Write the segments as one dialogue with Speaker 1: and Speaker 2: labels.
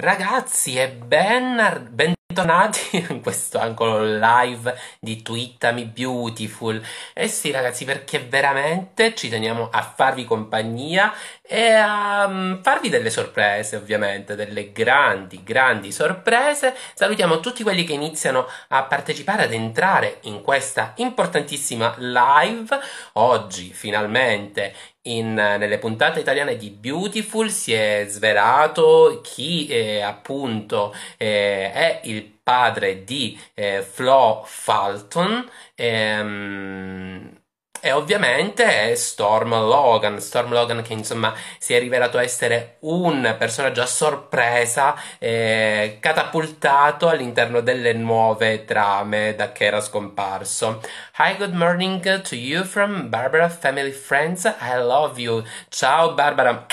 Speaker 1: Ragazzi e ben, bentornati in questo angolo live di Twittami Beautiful. Eh sì ragazzi perché veramente ci teniamo a farvi compagnia e a um, farvi delle sorprese ovviamente, delle grandi grandi sorprese. Salutiamo tutti quelli che iniziano a partecipare, ad entrare in questa importantissima live. Oggi finalmente in, nelle puntate italiane di Beautiful si è svelato chi eh, appunto eh, è il padre di eh, Flo Fulton. Ehm, e ovviamente è Storm Logan, Storm Logan che insomma si è rivelato essere un personaggio a sorpresa eh, catapultato all'interno delle nuove trame da che era scomparso. Hi, good morning to you from Barbara Family Friends. I love you. Ciao Barbara.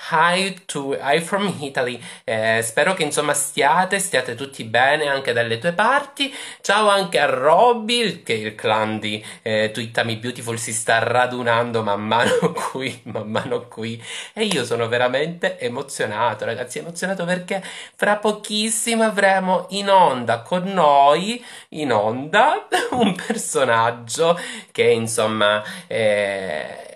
Speaker 1: Hi to hi from Italy. Eh, spero che insomma stiate, stiate tutti bene anche dalle tue parti. Ciao anche a Robby, che il clan di eh, Twittami Beautiful si sta radunando man mano qui, man mano qui. E io sono veramente emozionato, ragazzi, emozionato perché fra pochissimo avremo in onda con noi, in onda, un personaggio che insomma... Eh,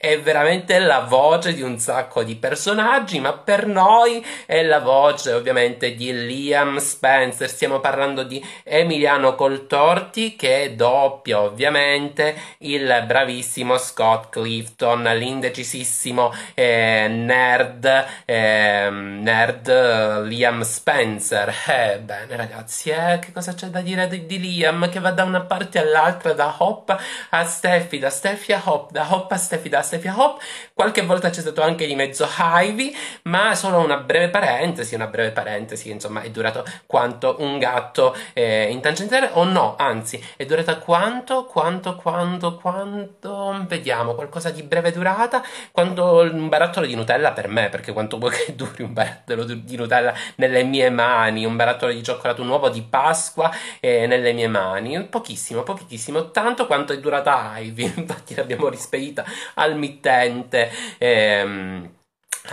Speaker 1: è veramente la voce di un sacco di personaggi, ma per noi è la voce ovviamente di Liam Spencer. Stiamo parlando di Emiliano Coltorti che doppia ovviamente il bravissimo Scott Clifton, l'indecisissimo eh, nerd, eh, nerd Liam Spencer. Eh, bene ragazzi, eh, che cosa c'è da dire di, di, Liam che va da una parte all'altra, da Hop a Steffi, da Steffi a Hop, da Hop a Steffi, da Stefia Hop, qualche volta c'è stato anche di mezzo Ivy, ma solo una breve parentesi, una breve parentesi, insomma è durato quanto un gatto eh, in tangentiale o no, anzi è durata quanto, quanto, quanto, quanto, vediamo, qualcosa di breve durata, quanto un barattolo di Nutella per me, perché quanto vuoi che duri un barattolo di Nutella nelle mie mani, un barattolo di cioccolato nuovo di Pasqua eh, nelle mie mani, pochissimo, pochissimo, tanto quanto è durata Ivy, infatti l'abbiamo rispedita al mittente. Ehm,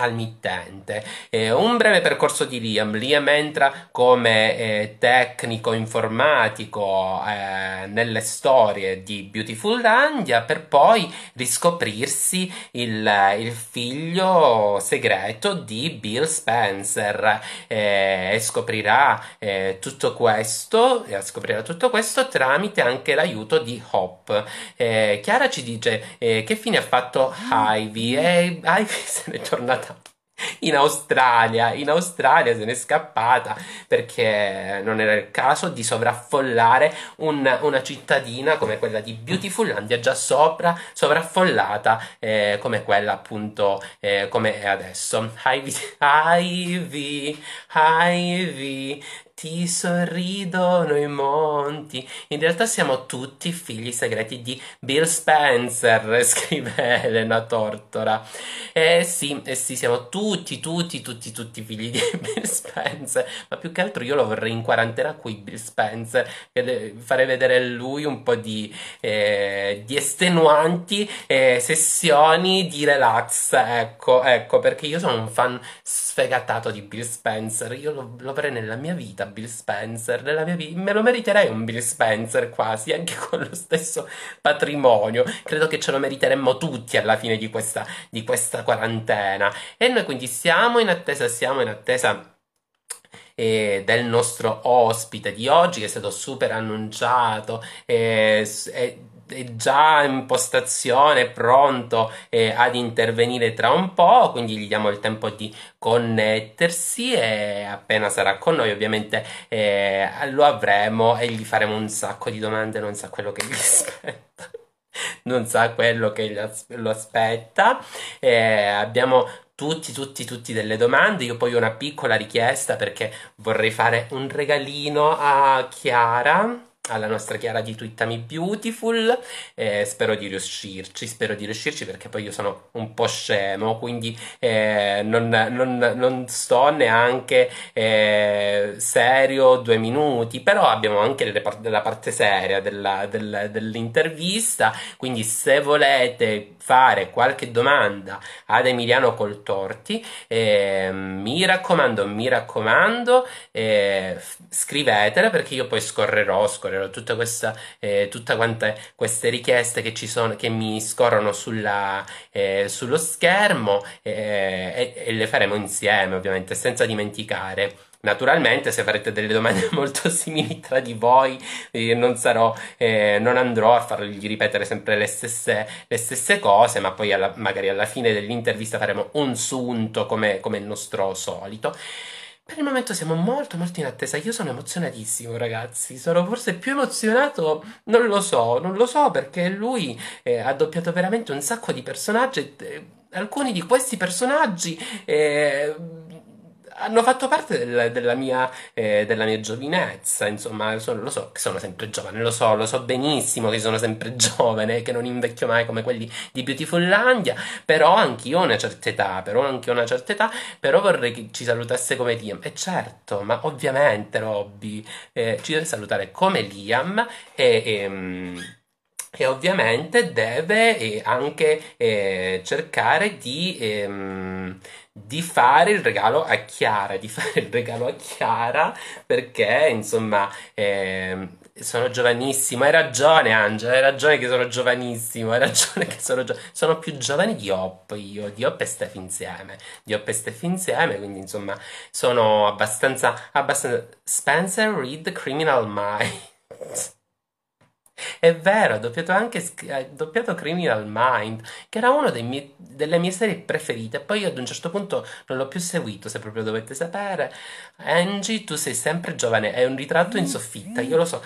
Speaker 1: al mittente. Eh, un breve percorso di Liam. Liam entra come eh, tecnico informatico eh, nelle storie di Beautiful Landia per poi riscoprirsi il, il figlio segreto di Bill Spencer eh, e scoprirà eh, tutto questo scoprirà tutto questo tramite anche l'aiuto di Hop. Eh, Chiara ci dice che fine ha fatto Ivy e Ivy se n'è tornata in Australia. In Australia se n'è scappata perché non era il caso di sovraffollare un, una cittadina come quella di Beautifullandia, già sopra, sovraffollata eh, come quella appunto eh, come è adesso. Ivy, Ivy, Ivy, ti sorridono i monti. In realtà siamo tutti figli segreti di Bill Spencer, scrive Elena Tortora. Eh sì, eh sì, siamo tutti, tutti, tutti, tutti figli di Bill Spencer. Ma più che altro io lo vorrei in quarantena qui, Bill Spencer, fare vedere lui un po' di, eh, di estenuanti eh, sessioni di relax. Ecco, ecco, perché io sono un fan sfegatato di Bill Spencer. Io lo, lo avrei nella mia vita Bill Spencer nella mia vita. Me lo meriterei un Bill Spencer quasi, anche con lo stesso patrimonio. Credo che ce lo meriteremmo tutti alla fine di questa, di questa quarantena. E noi quindi siamo in attesa, siamo in attesa. Eh, del nostro ospite di oggi che è stato super annunciato eh, eh, è già in postazione, pronto eh, ad intervenire tra un po', quindi gli diamo il tempo di connettersi e appena sarà con noi ovviamente eh, lo avremo e gli faremo un sacco di domande, non sa quello che gli aspetta. Non sa quello che lo aspetta. Eh, abbiamo tutti, tutti, tutti delle domande. Io poi ho una piccola richiesta perché vorrei fare un regalino a Chiara alla nostra Chiara di Twittami Beautiful. Eh, spero di riuscirci, spero di riuscirci perché poi io sono un po' scemo, quindi eh, non, non, non, sto neanche eh, serio due minuti, però abbiamo anche la parte seria della, della, dell'intervista, quindi se volete fare qualche domanda ad Emiliano Coltorti, eh, mi raccomando, mi raccomando, eh, scrivetela perché io poi scorrerò, scorrerò tutta questa, eh, tutte quante queste richieste che ci sono, che mi scorrono sulla, eh, sullo schermo eh, e, e le faremo insieme, ovviamente, senza dimenticare Naturalmente, se farete delle domande molto simili tra di voi, eh, non, sarò, eh, non andrò a fargli ripetere sempre le stesse, le stesse cose, ma poi alla, magari alla fine dell'intervista faremo un sunto come, come il nostro solito. Per il momento siamo molto molto in attesa. Io sono emozionatissimo, ragazzi. Sono forse più emozionato, non lo so, non lo so perché lui eh, ha doppiato veramente un sacco di personaggi. Eh, alcuni di questi personaggi eh, hanno fatto parte del, della, mia, eh, della, mia, giovinezza, insomma, sono, lo so che sono sempre giovane, lo so, lo so benissimo che sono sempre giovane, che non invecchio mai come quelli di Beautifullandia, però anch'io ho una certa età, però anch'io ho una certa età, però vorrei che ci salutasse come Liam. E certo, ma ovviamente Robby eh, ci deve salutare come Liam e... e ehm, e ovviamente deve eh, anche eh, cercare di, ehm, di, fare il regalo a Chiara, di fare il regalo a Chiara perché insomma eh, sono giovanissimo, hai ragione Angela, hai ragione che sono giovanissimo, hai ragione che sono, gio- sono più giovane di Hop io, di Hop e Steph insieme, di Hop e Steph insieme, quindi insomma sono abbastanza, abbastanza... Spencer Read Criminal Minds è vero, ha doppiato anche ha doppiato Criminal Mind, che era una mie, delle mie serie preferite. Poi ad un certo punto non l'ho più seguito, se proprio dovete sapere. Angie, tu sei sempre giovane, è un ritratto in soffitta, io lo so.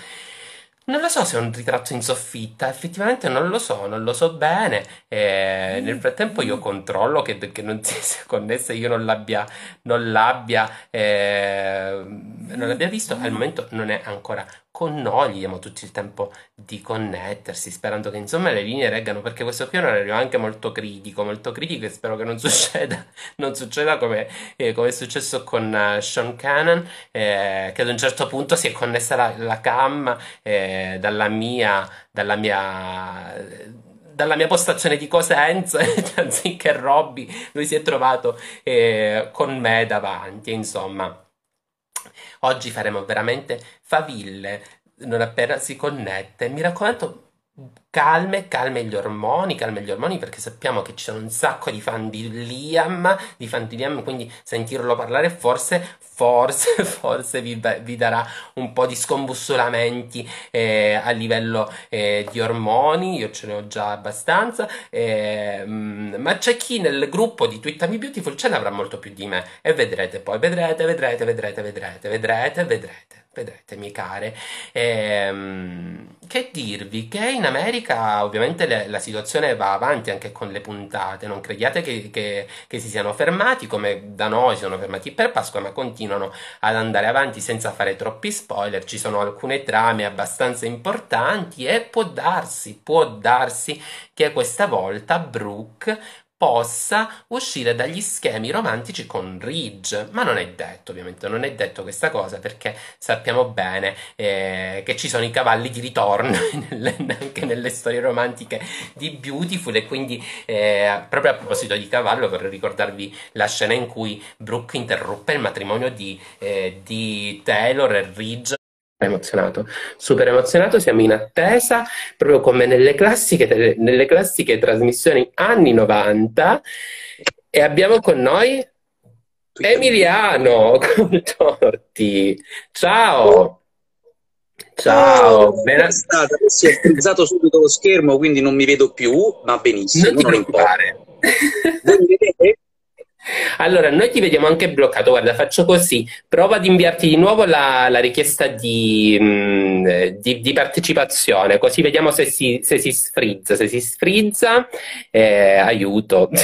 Speaker 1: Non lo so se è un ritratto in soffitta, effettivamente non lo so, non lo so bene. E nel frattempo io controllo che, che non sia connessa, io non l'abbia, non l'abbia, eh, non l'abbia visto. Al momento non è ancora con noi, gli diamo tutto il tempo di connettersi, sperando che insomma le linee reggano, perché questo qui è un orario anche molto critico, molto critico e spero che non succeda, non succeda come, eh, come, è successo con uh, Sean Cannon, eh, che ad un certo punto si è connessa la, la cam eh, dalla mia, dalla mia dalla mia postazione di Cosenza, anziché Robby, lui si è trovato eh, con me davanti, insomma. Oggi faremo veramente faville non appena si connette. Mi raccomando, calme, calme gli ormoni, calme gli ormoni perché sappiamo che sono un sacco di fan di Liam, di fan di Liam, quindi sentirlo parlare forse, forse, forse vi, vi darà un po' di scombussolamenti eh, a livello eh, di ormoni, io ce ne ho già abbastanza, eh, ma c'è chi nel gruppo di Twitter Me Beautiful ce ne avrà molto più di me e vedrete poi, vedrete, vedrete, vedrete, vedrete, vedrete, vedrete vedrete, mie care. Ehm, che dirvi? Che in America ovviamente le, la situazione va avanti anche con le puntate, non crediate che, che, che, si siano fermati come da noi sono fermati per Pasqua, ma continuano ad andare avanti senza fare troppi spoiler. Ci sono alcune trame abbastanza importanti e può darsi, può darsi che questa volta Brooke possa uscire dagli schemi romantici con Ridge, ma non è detto ovviamente, non è detto questa cosa perché sappiamo bene eh, che ci sono i cavalli di ritorno nelle, anche nelle storie romantiche di Beautiful e quindi eh, proprio a proposito di cavallo vorrei ricordarvi la scena in cui Brooke interruppe il matrimonio di, eh, di Taylor e Ridge emozionato, super emozionato, siamo in attesa, proprio come nelle classiche, nelle classiche trasmissioni anni 90 e abbiamo con noi Emiliano Contorti. Ciao! Ciao,
Speaker 2: oh, ben stata. Si è frizzato subito lo schermo, quindi non mi vedo più, ma benissimo, non, non importa.
Speaker 1: Voi mi vedete? Allora, noi ti vediamo anche bloccato. Guarda, faccio così: prova ad inviarti di nuovo la, la richiesta di, mh, mm, di, di, partecipazione, così vediamo se si, se si sfrizza. Se si sfrizza, eh, aiuto.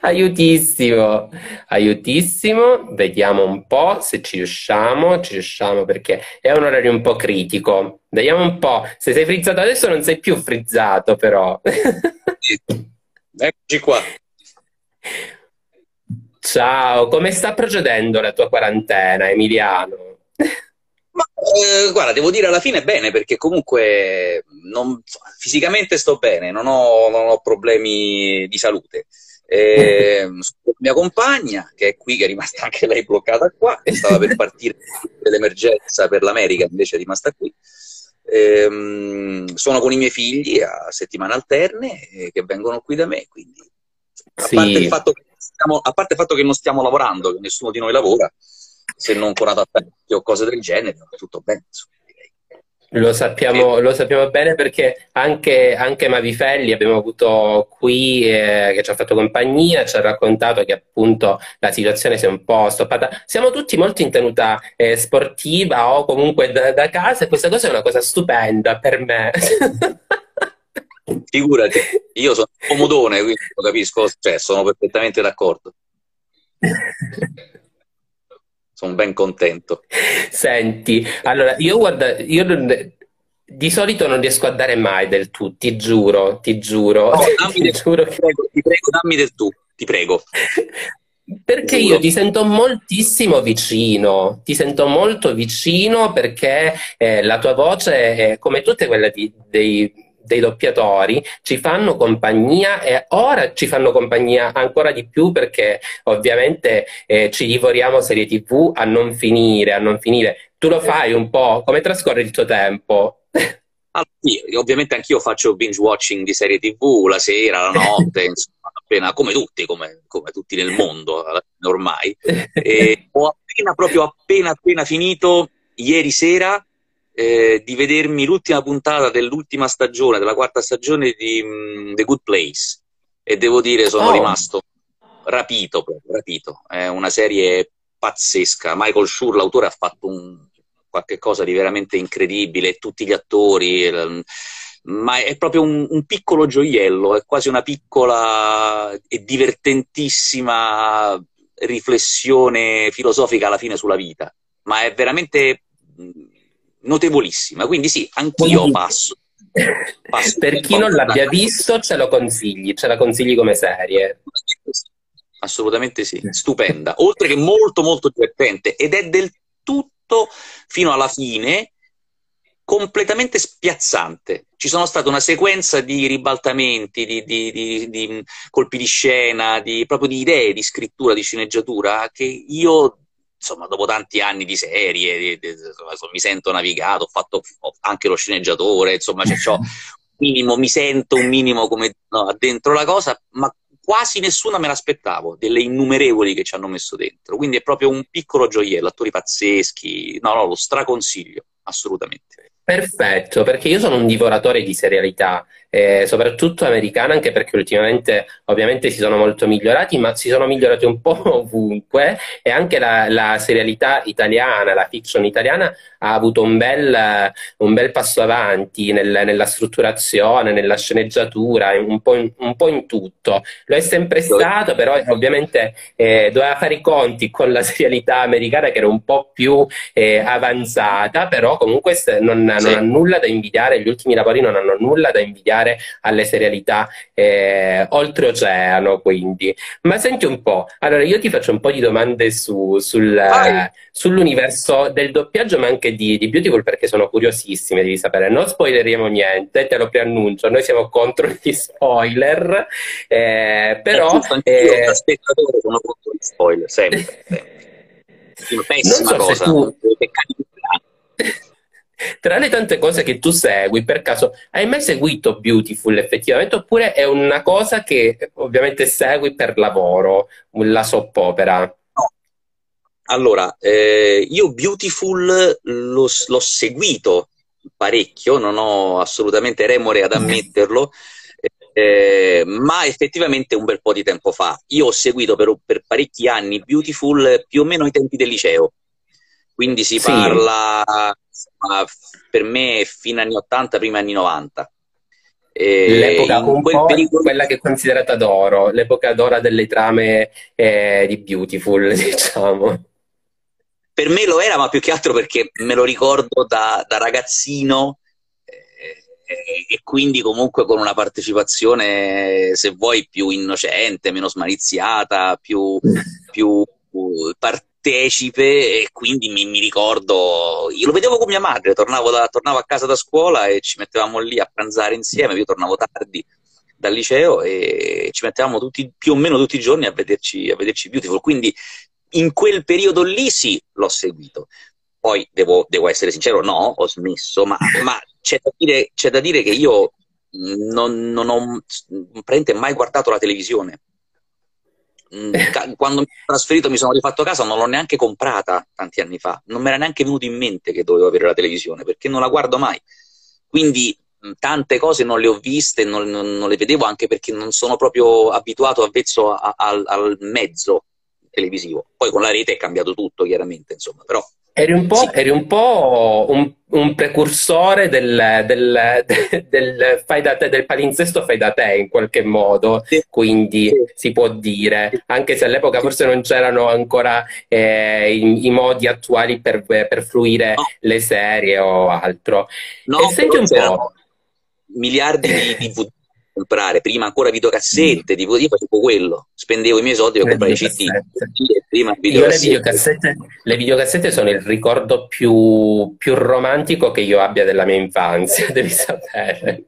Speaker 1: Aiutissimo, aiutissimo. Vediamo un po' se ci riusciamo, ci riusciamo perché è un orario un po' critico. Vediamo un po'. Se sei frizzato adesso non sei più frizzato, però.
Speaker 2: Eccoci qua.
Speaker 1: Ciao, come sta procedendo la tua quarantena, Emiliano?
Speaker 2: Ma, eh, guarda, devo dire alla fine bene, perché comunque non, fisicamente sto bene, non ho, non ho problemi di salute. Eh, mia compagna, che è qui, che è rimasta anche lei bloccata qua, che stava per partire dell'emergenza per l'America, invece è rimasta qui. Eh, sono con i miei figli a settimane alterne eh, che vengono qui da me, quindi a, sì. parte stiamo, a parte il fatto che non stiamo lavorando, che nessuno di noi lavora, se non con adattati o cose del genere, tutto bene.
Speaker 1: Lo sappiamo, lo sappiamo, bene perché anche, anche Mavifelli abbiamo avuto qui eh, che ci ha fatto compagnia, ci ha raccontato che appunto la situazione si è un po' stoppata. Siamo tutti molto in tenuta eh, sportiva o comunque da, da, casa e questa cosa è una cosa stupenda per me.
Speaker 2: Figurati, io sono comodone, quindi lo capisco, cioè sono perfettamente d'accordo. sono ben contento.
Speaker 1: Senti, allora io guarda, io non, di solito non riesco a dare mai del tu, ti giuro, ti giuro.
Speaker 2: No, dammi ti, del, giuro ti, prego, ti prego, dammi del tu, ti prego.
Speaker 1: Perché io ti sento moltissimo vicino, ti sento molto vicino perché eh, la tua voce è come tutte quelle di, dei dei doppiatori ci fanno compagnia e ora ci fanno compagnia ancora di più perché ovviamente eh, ci divoriamo serie tv a non finire, a non finire. Tu lo fai un po'? Come trascorre il tuo tempo?
Speaker 2: Allora, io, ovviamente anch'io faccio binge watching di serie tv la sera, la notte, insomma, appena, come tutti, come, come, tutti nel mondo ormai. E ho appena, proprio appena, appena finito ieri sera eh, di vedermi l'ultima puntata dell'ultima stagione, della quarta stagione di um, The Good Place e devo dire sono oh. rimasto rapito, rapito. È una serie pazzesca. Michael Schur, l'autore, ha fatto un, qualche cosa di veramente incredibile, tutti gli attori, ma è proprio un, un, piccolo gioiello, è quasi una piccola e divertentissima riflessione filosofica alla fine sulla vita, ma è veramente notevolissima. Quindi sì, anch'io passo.
Speaker 1: passo. Per chi non l'abbia visto, ce lo consigli, ce la consigli come serie.
Speaker 2: Assolutamente sì, stupenda. Oltre che molto molto divertente ed è del tutto fino alla fine completamente spiazzante. Ci sono state una sequenza di ribaltamenti, di, di, di, di colpi di scena, proprio di idee di scrittura, di sceneggiatura che io insomma, dopo tanti anni di serie, insomma, mi sento navigato, ho fatto anche lo sceneggiatore, insomma, cioè, un minimo, mi sento un minimo come no, dentro la cosa, ma quasi nessuna me l'aspettavo, delle innumerevoli che ci hanno messo dentro. Quindi è proprio un piccolo gioiello, attori pazzeschi, no, no, lo straconsiglio, assolutamente.
Speaker 1: Perfetto, perché io sono un divoratore di serialità, eh, soprattutto americana, anche perché ultimamente ovviamente si sono molto migliorati, ma si sono migliorati un po' ovunque. E anche la, la serialità italiana, la fiction italiana ha avuto un bel, un bel passo avanti nel, nella strutturazione, nella sceneggiatura, un po' in, un po' in tutto. Lo è sempre stato, però ovviamente eh, doveva fare i conti con la serialità americana che era un po' più eh, avanzata, però comunque non non ha nulla da invidiare, gli ultimi lavori non hanno nulla da invidiare alle serialità eh, oltreoceano, quindi. Ma senti un po', allora io ti faccio un po' di domande su, sul, eh, sull'universo del doppiaggio, ma anche di, di, Beautiful, perché sono curiosissime, devi sapere. Non spoileriamo niente, te lo preannuncio, noi siamo contro gli spoiler, eh, però...
Speaker 2: Eh, io, spettatore, sono contro gli spoiler, sempre. Una pessima
Speaker 1: non so cosa. Tu... Tra le tante cose che tu segui, per caso, hai mai seguito Beautiful effettivamente? Oppure è una cosa che ovviamente segui per lavoro, la soppopera? No.
Speaker 2: Allora, eh, io Beautiful l'ho, l'ho, seguito parecchio, non ho assolutamente remore ad ammetterlo, eh, ma effettivamente un bel po' di tempo fa. Io ho seguito per, per parecchi anni Beautiful più o meno ai tempi del liceo, quindi si sì. parla per me fino agli anni 80, prima anni 90.
Speaker 1: l'epoca un po' periodo... quella che è considerata d'oro, l'epoca d'oro delle trame eh, di Beautiful, diciamo.
Speaker 2: Per me lo era, ma più che altro perché me lo ricordo da, da ragazzino eh, e quindi comunque con una partecipazione, se vuoi, più innocente, meno smaliziata, più, più partecipe e quindi mi, mi, ricordo, io lo vedevo con mia madre, tornavo, da, tornavo a casa da scuola e ci mettevamo lì a pranzare insieme, io tornavo tardi dal liceo e ci mettevamo tutti, più o meno tutti i giorni a vederci, a vederci Beautiful, quindi in quel periodo lì sì, l'ho seguito. Poi devo, devo essere sincero, no, ho smesso, ma, ma c'è, da dire, c'è, da dire, che io non, non ho mai guardato la televisione. Mm, quando mi sono trasferito, mi sono rifatto casa, non l'ho neanche comprata tanti anni fa. Non mi era neanche venuto in mente che dovevo avere la televisione, perché non la guardo mai. Quindi mm, tante cose non le ho viste, non, non, non le vedevo anche perché non sono proprio abituato, avvezzo a, a, al mezzo televisivo. Poi con la rete è cambiato tutto, chiaramente, insomma, però...
Speaker 1: Eri un po', sì. eri un, po un, un, precursore del, del, del, fai da te, del palinsesto fai da te in qualche modo, sì. quindi sì. si può dire, anche se all'epoca forse non c'erano ancora eh, i, i, modi attuali per, per fruire no. le serie o altro.
Speaker 2: No, e senti un po'... Miliardi di DVD comprare prima ancora videocassette, mm. DVD, facevo quello, spendevo i miei soldi per comprare i CD.
Speaker 1: Prima videocassette. Le, videocassette, le videocassette sono il ricordo più, più, romantico che io abbia della mia infanzia, devi sapere.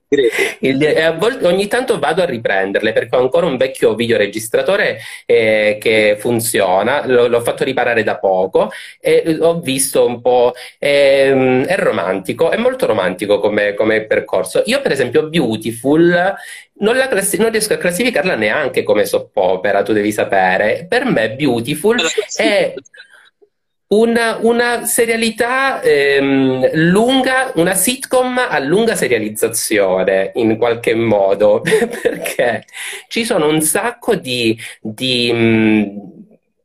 Speaker 1: Il, volte, ogni tanto vado a riprenderle perché ho ancora un vecchio videoregistratore eh, che funziona, L- l'ho fatto riparare da poco e ho visto un po', eh, è romantico, è molto romantico come, come percorso. Io per esempio Beautiful non, classi- non, riesco a classificarla neanche come soppopera, tu devi sapere. Per me Beautiful è una, una serialità ehm, lunga, una sitcom a lunga serializzazione in qualche modo, perché ci sono un sacco di, di mh,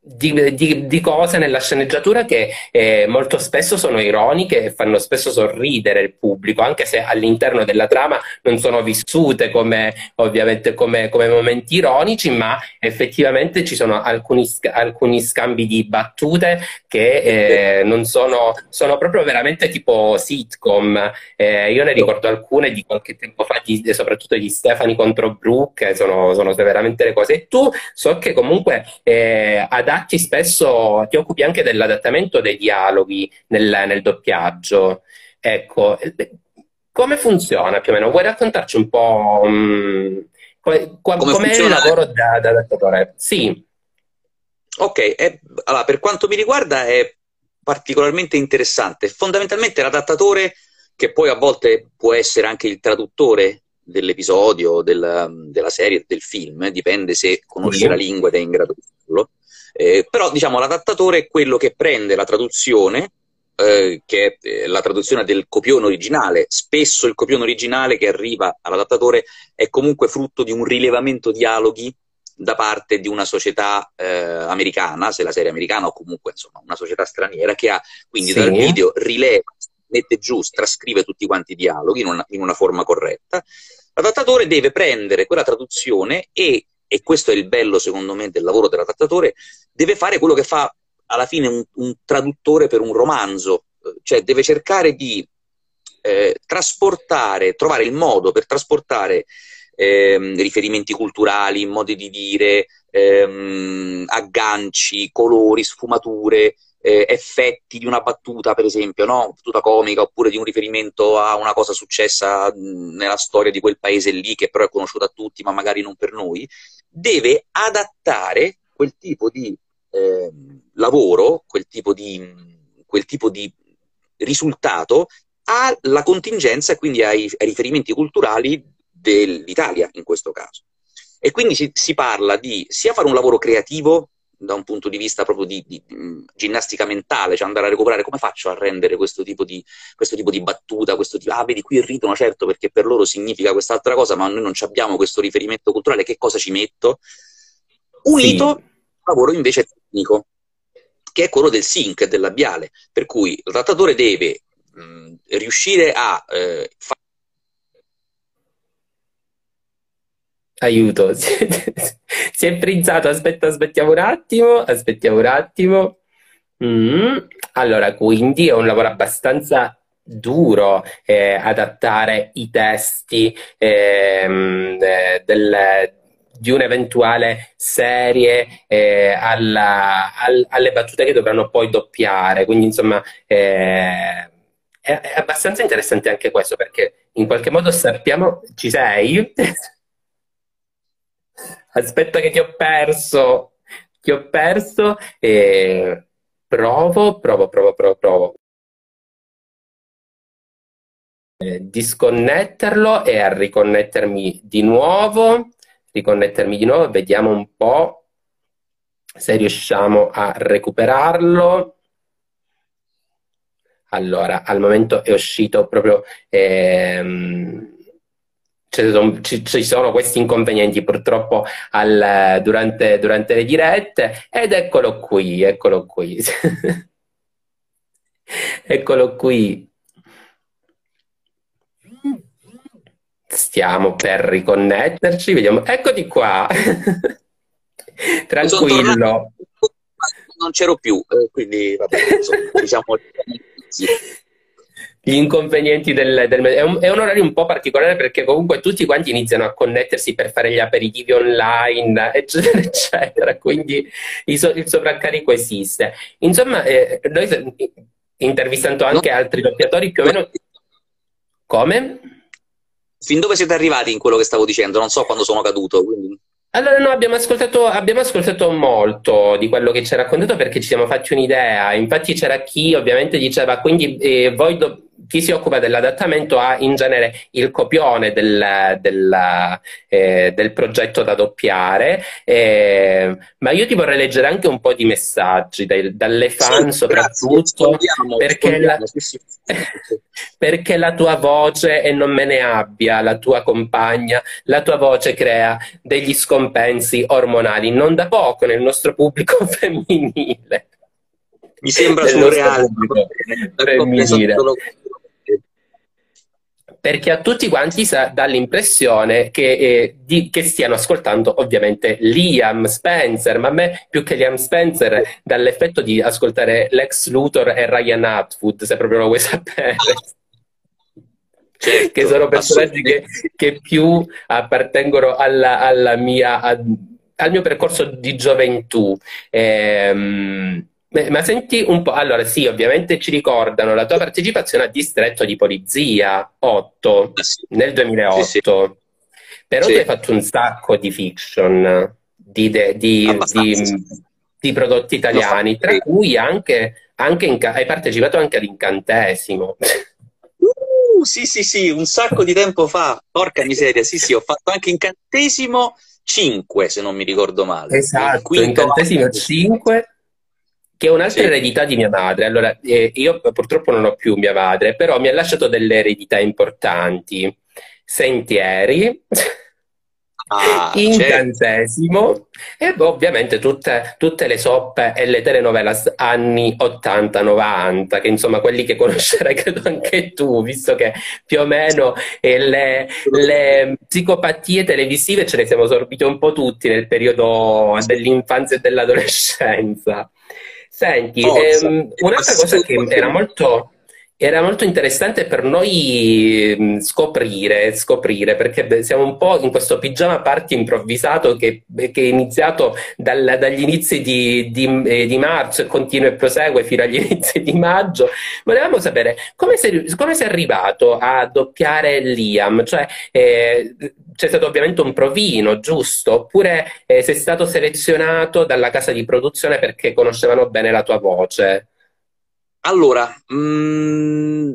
Speaker 1: di, di, di, cose nella sceneggiatura che eh, molto spesso sono ironiche e fanno spesso sorridere il pubblico, anche se all'interno della trama non sono vissute come ovviamente come, come momenti ironici, ma effettivamente ci sono alcuni, alcuni scambi di battute che eh, non sono, sono proprio veramente tipo sitcom. Eh, io ne ricordo alcune di qualche tempo fa, di, soprattutto di Stefani contro Brooke, sono, sono veramente le cose. E tu so che comunque eh, ad adatti spesso, ti occupi anche dell'adattamento dei dialoghi nel, nel doppiaggio. Ecco, come funziona più o meno? Vuoi raccontarci un po' um, come, come com'è il lavoro da, da adattatore? Sì.
Speaker 2: Ok, è, allora, per quanto mi riguarda è particolarmente interessante. Fondamentalmente l'adattatore, che poi a volte può essere anche il traduttore dell'episodio, della, della serie, del film, dipende se conosce sì. la lingua ed è in grado di farlo, eh, però diciamo l'adattatore è quello che prende la traduzione, eh, che è eh, la traduzione del copione originale. Spesso il copione originale che arriva all'adattatore è comunque frutto di un rilevamento dialoghi da parte di una società eh, americana, se la serie americana o comunque insomma una società straniera che ha quindi sì. dal video rileva, mette giù, trascrive tutti quanti i dialoghi in una, in una forma corretta. L'adattatore deve prendere quella traduzione e e questo è il bello secondo me del lavoro dell'adattatore, deve fare quello che fa alla fine un, un traduttore per un romanzo, cioè deve cercare di eh, trasportare, trovare il modo per trasportare ehm, riferimenti culturali, modi di dire, ehm, agganci, colori, sfumature, eh, effetti di una battuta, per esempio, no? battuta comica, oppure di un riferimento a una cosa successa nella storia di quel paese lì, che però è conosciuta a tutti, ma magari non per noi, deve adattare quel tipo di eh, lavoro, quel tipo di, quel tipo di risultato alla contingenza e quindi ai, ai, riferimenti culturali dell'Italia in questo caso. E quindi si, si parla di sia fare un lavoro creativo da un punto di vista proprio di, di, di, ginnastica mentale, cioè andare a recuperare come faccio a rendere questo tipo di, questo tipo di battuta, questo tipo, ah vedi qui ridono certo perché per loro significa quest'altra cosa, ma noi non abbiamo questo riferimento culturale, che cosa ci metto? Unito sì. lavoro invece tecnico, che è quello del sync, del labiale, per cui il trattatore deve mh, riuscire a eh, fare
Speaker 1: aiuto, si è frizzato, aspetta, aspettiamo un attimo, aspettiamo un attimo. Mm. Allora, quindi è un lavoro abbastanza duro eh, adattare i testi eh, del, di un'eventuale serie eh, alla, al, alle battute che dovranno poi doppiare. Quindi, insomma, eh, è, è, abbastanza interessante anche questo perché in qualche modo sappiamo. Ci sei? Aspetta, che ti ho perso. Ti ho perso e provo, provo, provo, provo, provo. Eh, disconnetterlo e a riconnettermi di nuovo riconnettermi di nuovo, vediamo un po' se riusciamo a recuperarlo. Allora, al momento è uscito proprio... Ehm, ci, sono questi inconvenienti purtroppo al, durante, durante, le dirette ed eccolo qui, eccolo qui. eccolo qui. Stiamo per riconnetterci, vediamo. Eccoti qua. Tranquillo.
Speaker 2: Non c'ero più, eh, quindi vabbè, insomma, diciamo
Speaker 1: gli inconvenienti del, del è, un, è, un, orario un po' particolare perché comunque tutti quanti iniziano a connettersi per fare gli aperitivi online, eccetera, eccetera. Quindi il, il sovraccarico esiste. Insomma, eh, noi intervistando anche altri doppiatori più o meno. Come?
Speaker 2: fin dove siete arrivati in quello che stavo dicendo? Non so quando sono caduto. Quindi...
Speaker 1: Allora, no, abbiamo ascoltato, abbiamo ascoltato, molto di quello che ci ha raccontato perché ci siamo fatti un'idea. Infatti, c'era chi ovviamente diceva: quindi eh, voi do- chi si occupa dell'adattamento ha in genere il copione del, del, eh, del progetto da doppiare, eh, ma io ti vorrei leggere anche un po' di messaggi dai, dalle fan sì, soprattutto grazie, perché, la, perché la tua voce, e non me ne abbia, la tua compagna, la tua voce crea degli scompensi ormonali, non da poco nel nostro pubblico femminile.
Speaker 2: Mi sembra surreale femminile
Speaker 1: perché a tutti quanti dà l'impressione che, eh, di, che, stiano ascoltando ovviamente Liam Spencer, ma a me più che Liam Spencer dall'effetto di ascoltare Lex Luthor e Ryan Atwood, se proprio lo vuoi sapere. Certo, che sono personaggi che, che, più appartengono alla, alla mia, al mio percorso di gioventù. Ehm, ma senti un po', allora sì, ovviamente ci ricordano la tua partecipazione a Distretto di Polizia 8 ah, sì. nel 2008, sì, sì. però tu hai fatto un sacco di fiction, di, de, di, di, di prodotti italiani, tra cui anche, anche in, hai partecipato anche ad Incantesimo.
Speaker 2: Uh, sì, sì, sì, un sacco di tempo fa, porca miseria, sì, sì, ho fatto anche Incantesimo 5, se non mi ricordo male.
Speaker 1: Esatto, Incantesimo 5 che è un'altra sì. eredità di mia madre. Allora, eh, io purtroppo non ho più mia madre, però mi ha lasciato delle eredità importanti. Sentieri, ah, incantesimo certo. e ovviamente tutte, tutte, le soppe e le telenovelas anni 80-90, che insomma quelli che conoscerai credo anche tu, visto che più o meno eh, le, le, psicopatie televisive ce le siamo sorbite un po' tutti nel periodo dell'infanzia e dell'adolescenza. Senti, ehm, un'altra cosa che era molto, era molto interessante per noi scoprire, scoprire, perché siamo un po' in questo pigiama party improvvisato che, che è iniziato dal, dagli inizi di, di, eh, di, marzo e continua e prosegue fino agli inizi di maggio. Volevamo sapere come sei, come sei arrivato a doppiare Liam, cioè eh, c'è stato ovviamente un provino, giusto? Oppure eh, sei stato selezionato dalla casa di produzione perché conoscevano bene la tua voce?
Speaker 2: Allora, mh, mm,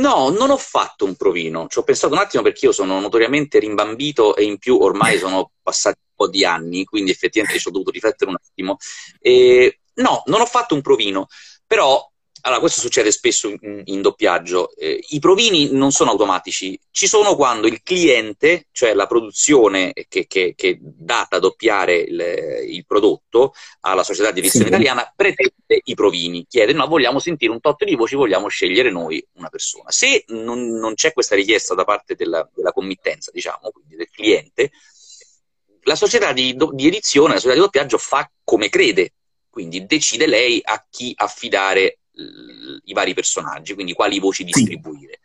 Speaker 2: no, non ho fatto un provino. Ci ho pensato un attimo perché io sono notoriamente rimbambito e in più ormai sono passati un po' di anni, quindi effettivamente ci ho dovuto riflettere un attimo. E, no, non ho fatto un provino, però allora, questo succede spesso in, in doppiaggio. Eh, I provini non sono automatici, ci sono quando il cliente, cioè la produzione che, che, che dà da doppiare il, il, prodotto alla società di edizione sì. italiana, pretende i provini, chiede: No, vogliamo sentire un tot di voci, vogliamo scegliere noi una persona. Se non, non c'è questa richiesta da parte della, della committenza, diciamo, quindi del cliente, la società di, di edizione, la società di doppiaggio fa come crede, quindi decide lei a chi affidare i vari personaggi, quindi quali voci distribuire.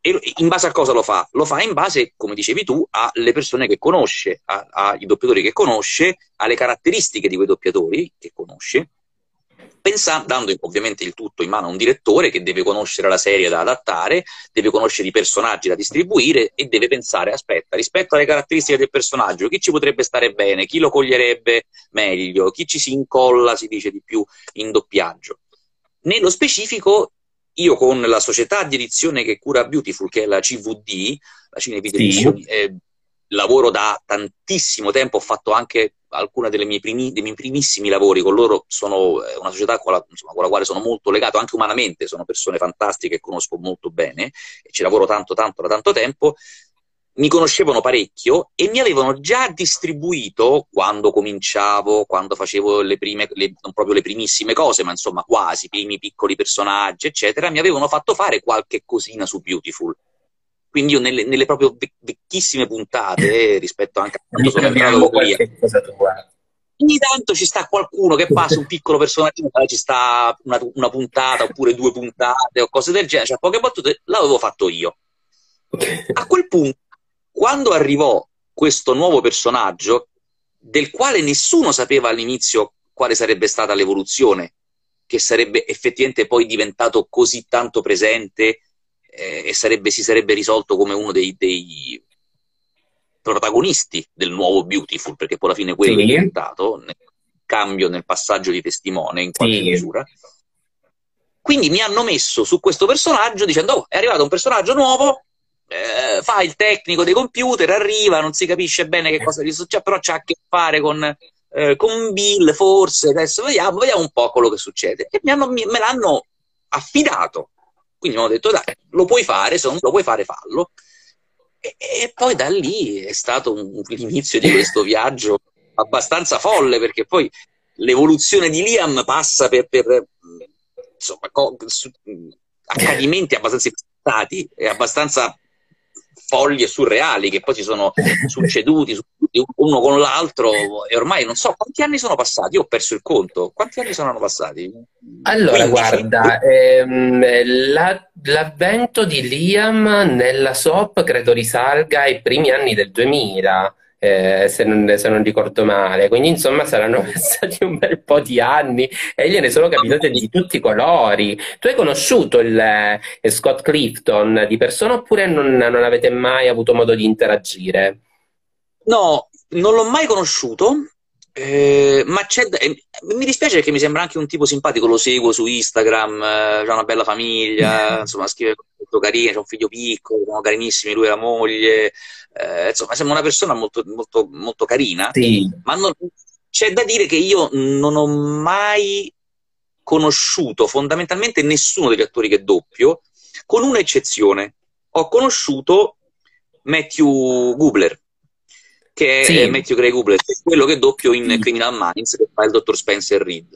Speaker 2: E in base a cosa lo fa? Lo fa in base, come dicevi tu, alle persone che conosce, ai doppiatori che conosce, alle caratteristiche di quei doppiatori che conosce, pensando, dando ovviamente il tutto in mano a un direttore che deve conoscere la serie da adattare, deve conoscere i personaggi da distribuire e deve pensare, aspetta, rispetto alle caratteristiche del personaggio, chi ci potrebbe stare bene, chi lo coglierebbe meglio, chi ci si incolla, si dice di più, in doppiaggio. Nello specifico, io con la società di edizione che cura Beautiful, che è la CVD, la Cine Video sì. eh, lavoro da tantissimo tempo, ho fatto anche alcuni dei miei primissimi lavori con loro, sono eh, una società con la, insomma, con la, quale sono molto legato, anche umanamente, sono persone fantastiche che conosco molto bene e ci lavoro tanto tanto da tanto tempo mi conoscevano parecchio e mi avevano già distribuito quando cominciavo, quando facevo le prime, le, non proprio le primissime cose, ma insomma quasi, i primi piccoli personaggi, eccetera, mi avevano fatto fare qualche cosina su Beautiful. Quindi io nelle, nelle proprio vecchissime puntate, rispetto anche a quando sono entrato via, ogni tanto ci sta qualcuno che passa un piccolo personaggio, ci sta una, una puntata oppure due puntate o cose del genere, cioè poche battute, l'avevo fatto io. A quel punto quando arrivò questo nuovo personaggio, del quale nessuno sapeva all'inizio quale sarebbe stata l'evoluzione, che sarebbe effettivamente poi diventato così tanto presente eh, e sarebbe, si sarebbe risolto come uno dei, dei, protagonisti del nuovo Beautiful, perché poi alla fine quello sì. è diventato, nel cambio nel passaggio di testimone in qualche sì. misura. Quindi mi hanno messo su questo personaggio dicendo: Oh, è arrivato un personaggio nuovo, eh, fa il tecnico dei computer, arriva, non si capisce bene che cosa gli succede, però c'ha a che fare con, eh, con Bill, forse, adesso vediamo, vediamo un po' quello che succede. E hanno, me l'hanno affidato. Quindi mi hanno detto, dai, lo puoi fare, se non lo puoi fare, fallo. E, e poi da lì è stato un, l'inizio di questo viaggio abbastanza folle, perché poi l'evoluzione di Liam passa per, per insomma, co- su, accadimenti abbastanza e abbastanza folli e surreali che poi si sono succeduti uno con l'altro e ormai non so quanti anni sono passati, io ho perso il conto, quanti anni sono passati?
Speaker 1: Allora 15. guarda, ehm, la, l'avvento di Liam nella SOP credo risalga ai primi anni del 2000 eh, se, non, se, non, ricordo male. Quindi, insomma, saranno passati un bel po' di anni e gliene sono capitate di tutti i colori. Tu hai conosciuto il, eh, Scott Clifton di persona oppure non, non avete mai avuto modo di interagire?
Speaker 2: No, non l'ho mai conosciuto. Eh, ma c'è, eh, mi dispiace perché mi sembra anche un tipo simpatico, lo seguo su Instagram, eh, ha una bella famiglia, insomma scrive molto carino, c'è un figlio piccolo, sono carinissimi lui e la moglie, eh, insomma, sembra una persona molto, molto, molto carina,
Speaker 1: sì.
Speaker 2: ma non, c'è da dire che io non ho mai conosciuto fondamentalmente nessuno degli attori che doppio, con un'eccezione. Ho conosciuto Matthew Gubler, che sì. è Matthew Gray Gubler, quello che doppio in sì. Criminal Minds, che fa il dottor Spencer Reed.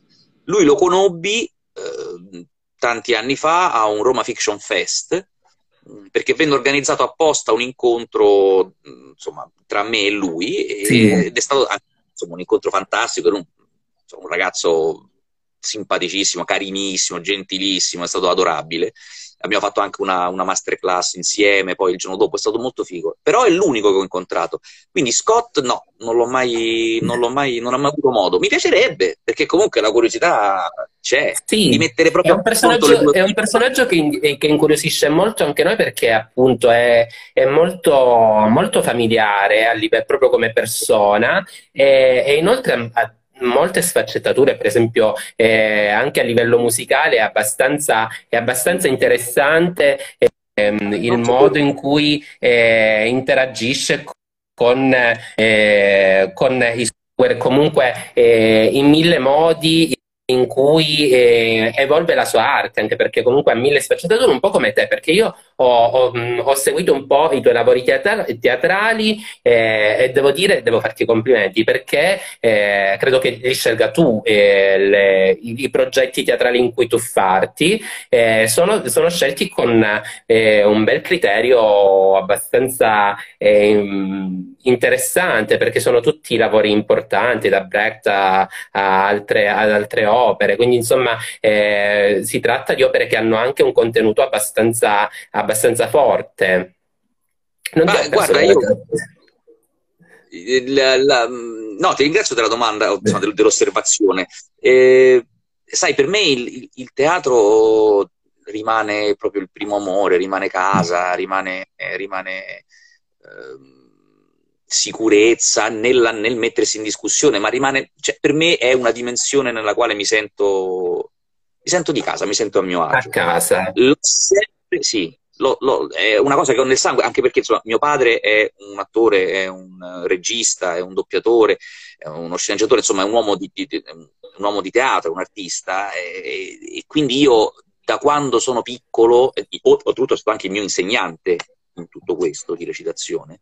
Speaker 2: Lui lo conobbi eh, tanti anni fa a un Roma Fiction Fest, perché venne organizzato apposta un incontro insomma, tra me e lui sì. ed è stato insomma, un incontro fantastico, era un, insomma, un ragazzo simpaticissimo, carinissimo, gentilissimo, è stato adorabile abbiamo fatto anche una, una, masterclass insieme, poi il giorno dopo è stato molto figo, però è l'unico che ho incontrato. Quindi Scott no, non l'ho mai, non l'ho mai, non ho mai avuto modo. Mi piacerebbe, perché comunque la curiosità c'è,
Speaker 1: sì, di mettere proprio... È un personaggio, è un personaggio che, che, incuriosisce molto anche noi perché appunto è, è molto, molto familiare a livello proprio come persona e, e inoltre molte sfaccettature, per esempio eh, anche a livello musicale è abbastanza, è abbastanza interessante ehm, il modo in cui eh, interagisce con, eh, con i software, comunque eh, in mille modi in cui eh, evolve la sua arte, anche perché comunque ha mille sfaccettature, un po' come te, perché io ho, ho, ho, seguito un po' i tuoi lavori teatra- teatrali eh, e devo dire, devo farti complimenti perché eh, credo che li scelga tu eh, le, i, i, progetti teatrali in cui tuffarti eh, sono, sono, scelti con eh, un bel criterio abbastanza eh, interessante perché sono tutti lavori importanti da Brecht a, a altre, ad altre opere. Quindi insomma si tratta di opere che hanno anche un contenuto abbastanza, abbastanza forte.
Speaker 2: Non Ma, guarda, io... La, la, no, ti ringrazio della domanda, insomma, dell'osservazione. Eh, sai, per me il, il, teatro rimane proprio il primo amore, rimane casa, rimane, rimane eh, sicurezza nella, nel mettersi in discussione, ma rimane, cioè, per me è una dimensione nella quale mi sento mi sento di casa, mi sento a mio agio.
Speaker 1: A casa.
Speaker 2: L'ho sempre, sì, lo, lo, è una cosa che ho nel sangue, anche perché insomma, mio padre è un attore, è un regista, è un doppiatore, è uno sceneggiatore, insomma è un uomo di, di, un uomo di teatro, un artista, e, e, quindi io da quando sono piccolo, oltretutto è stato anche il mio insegnante in tutto questo di recitazione,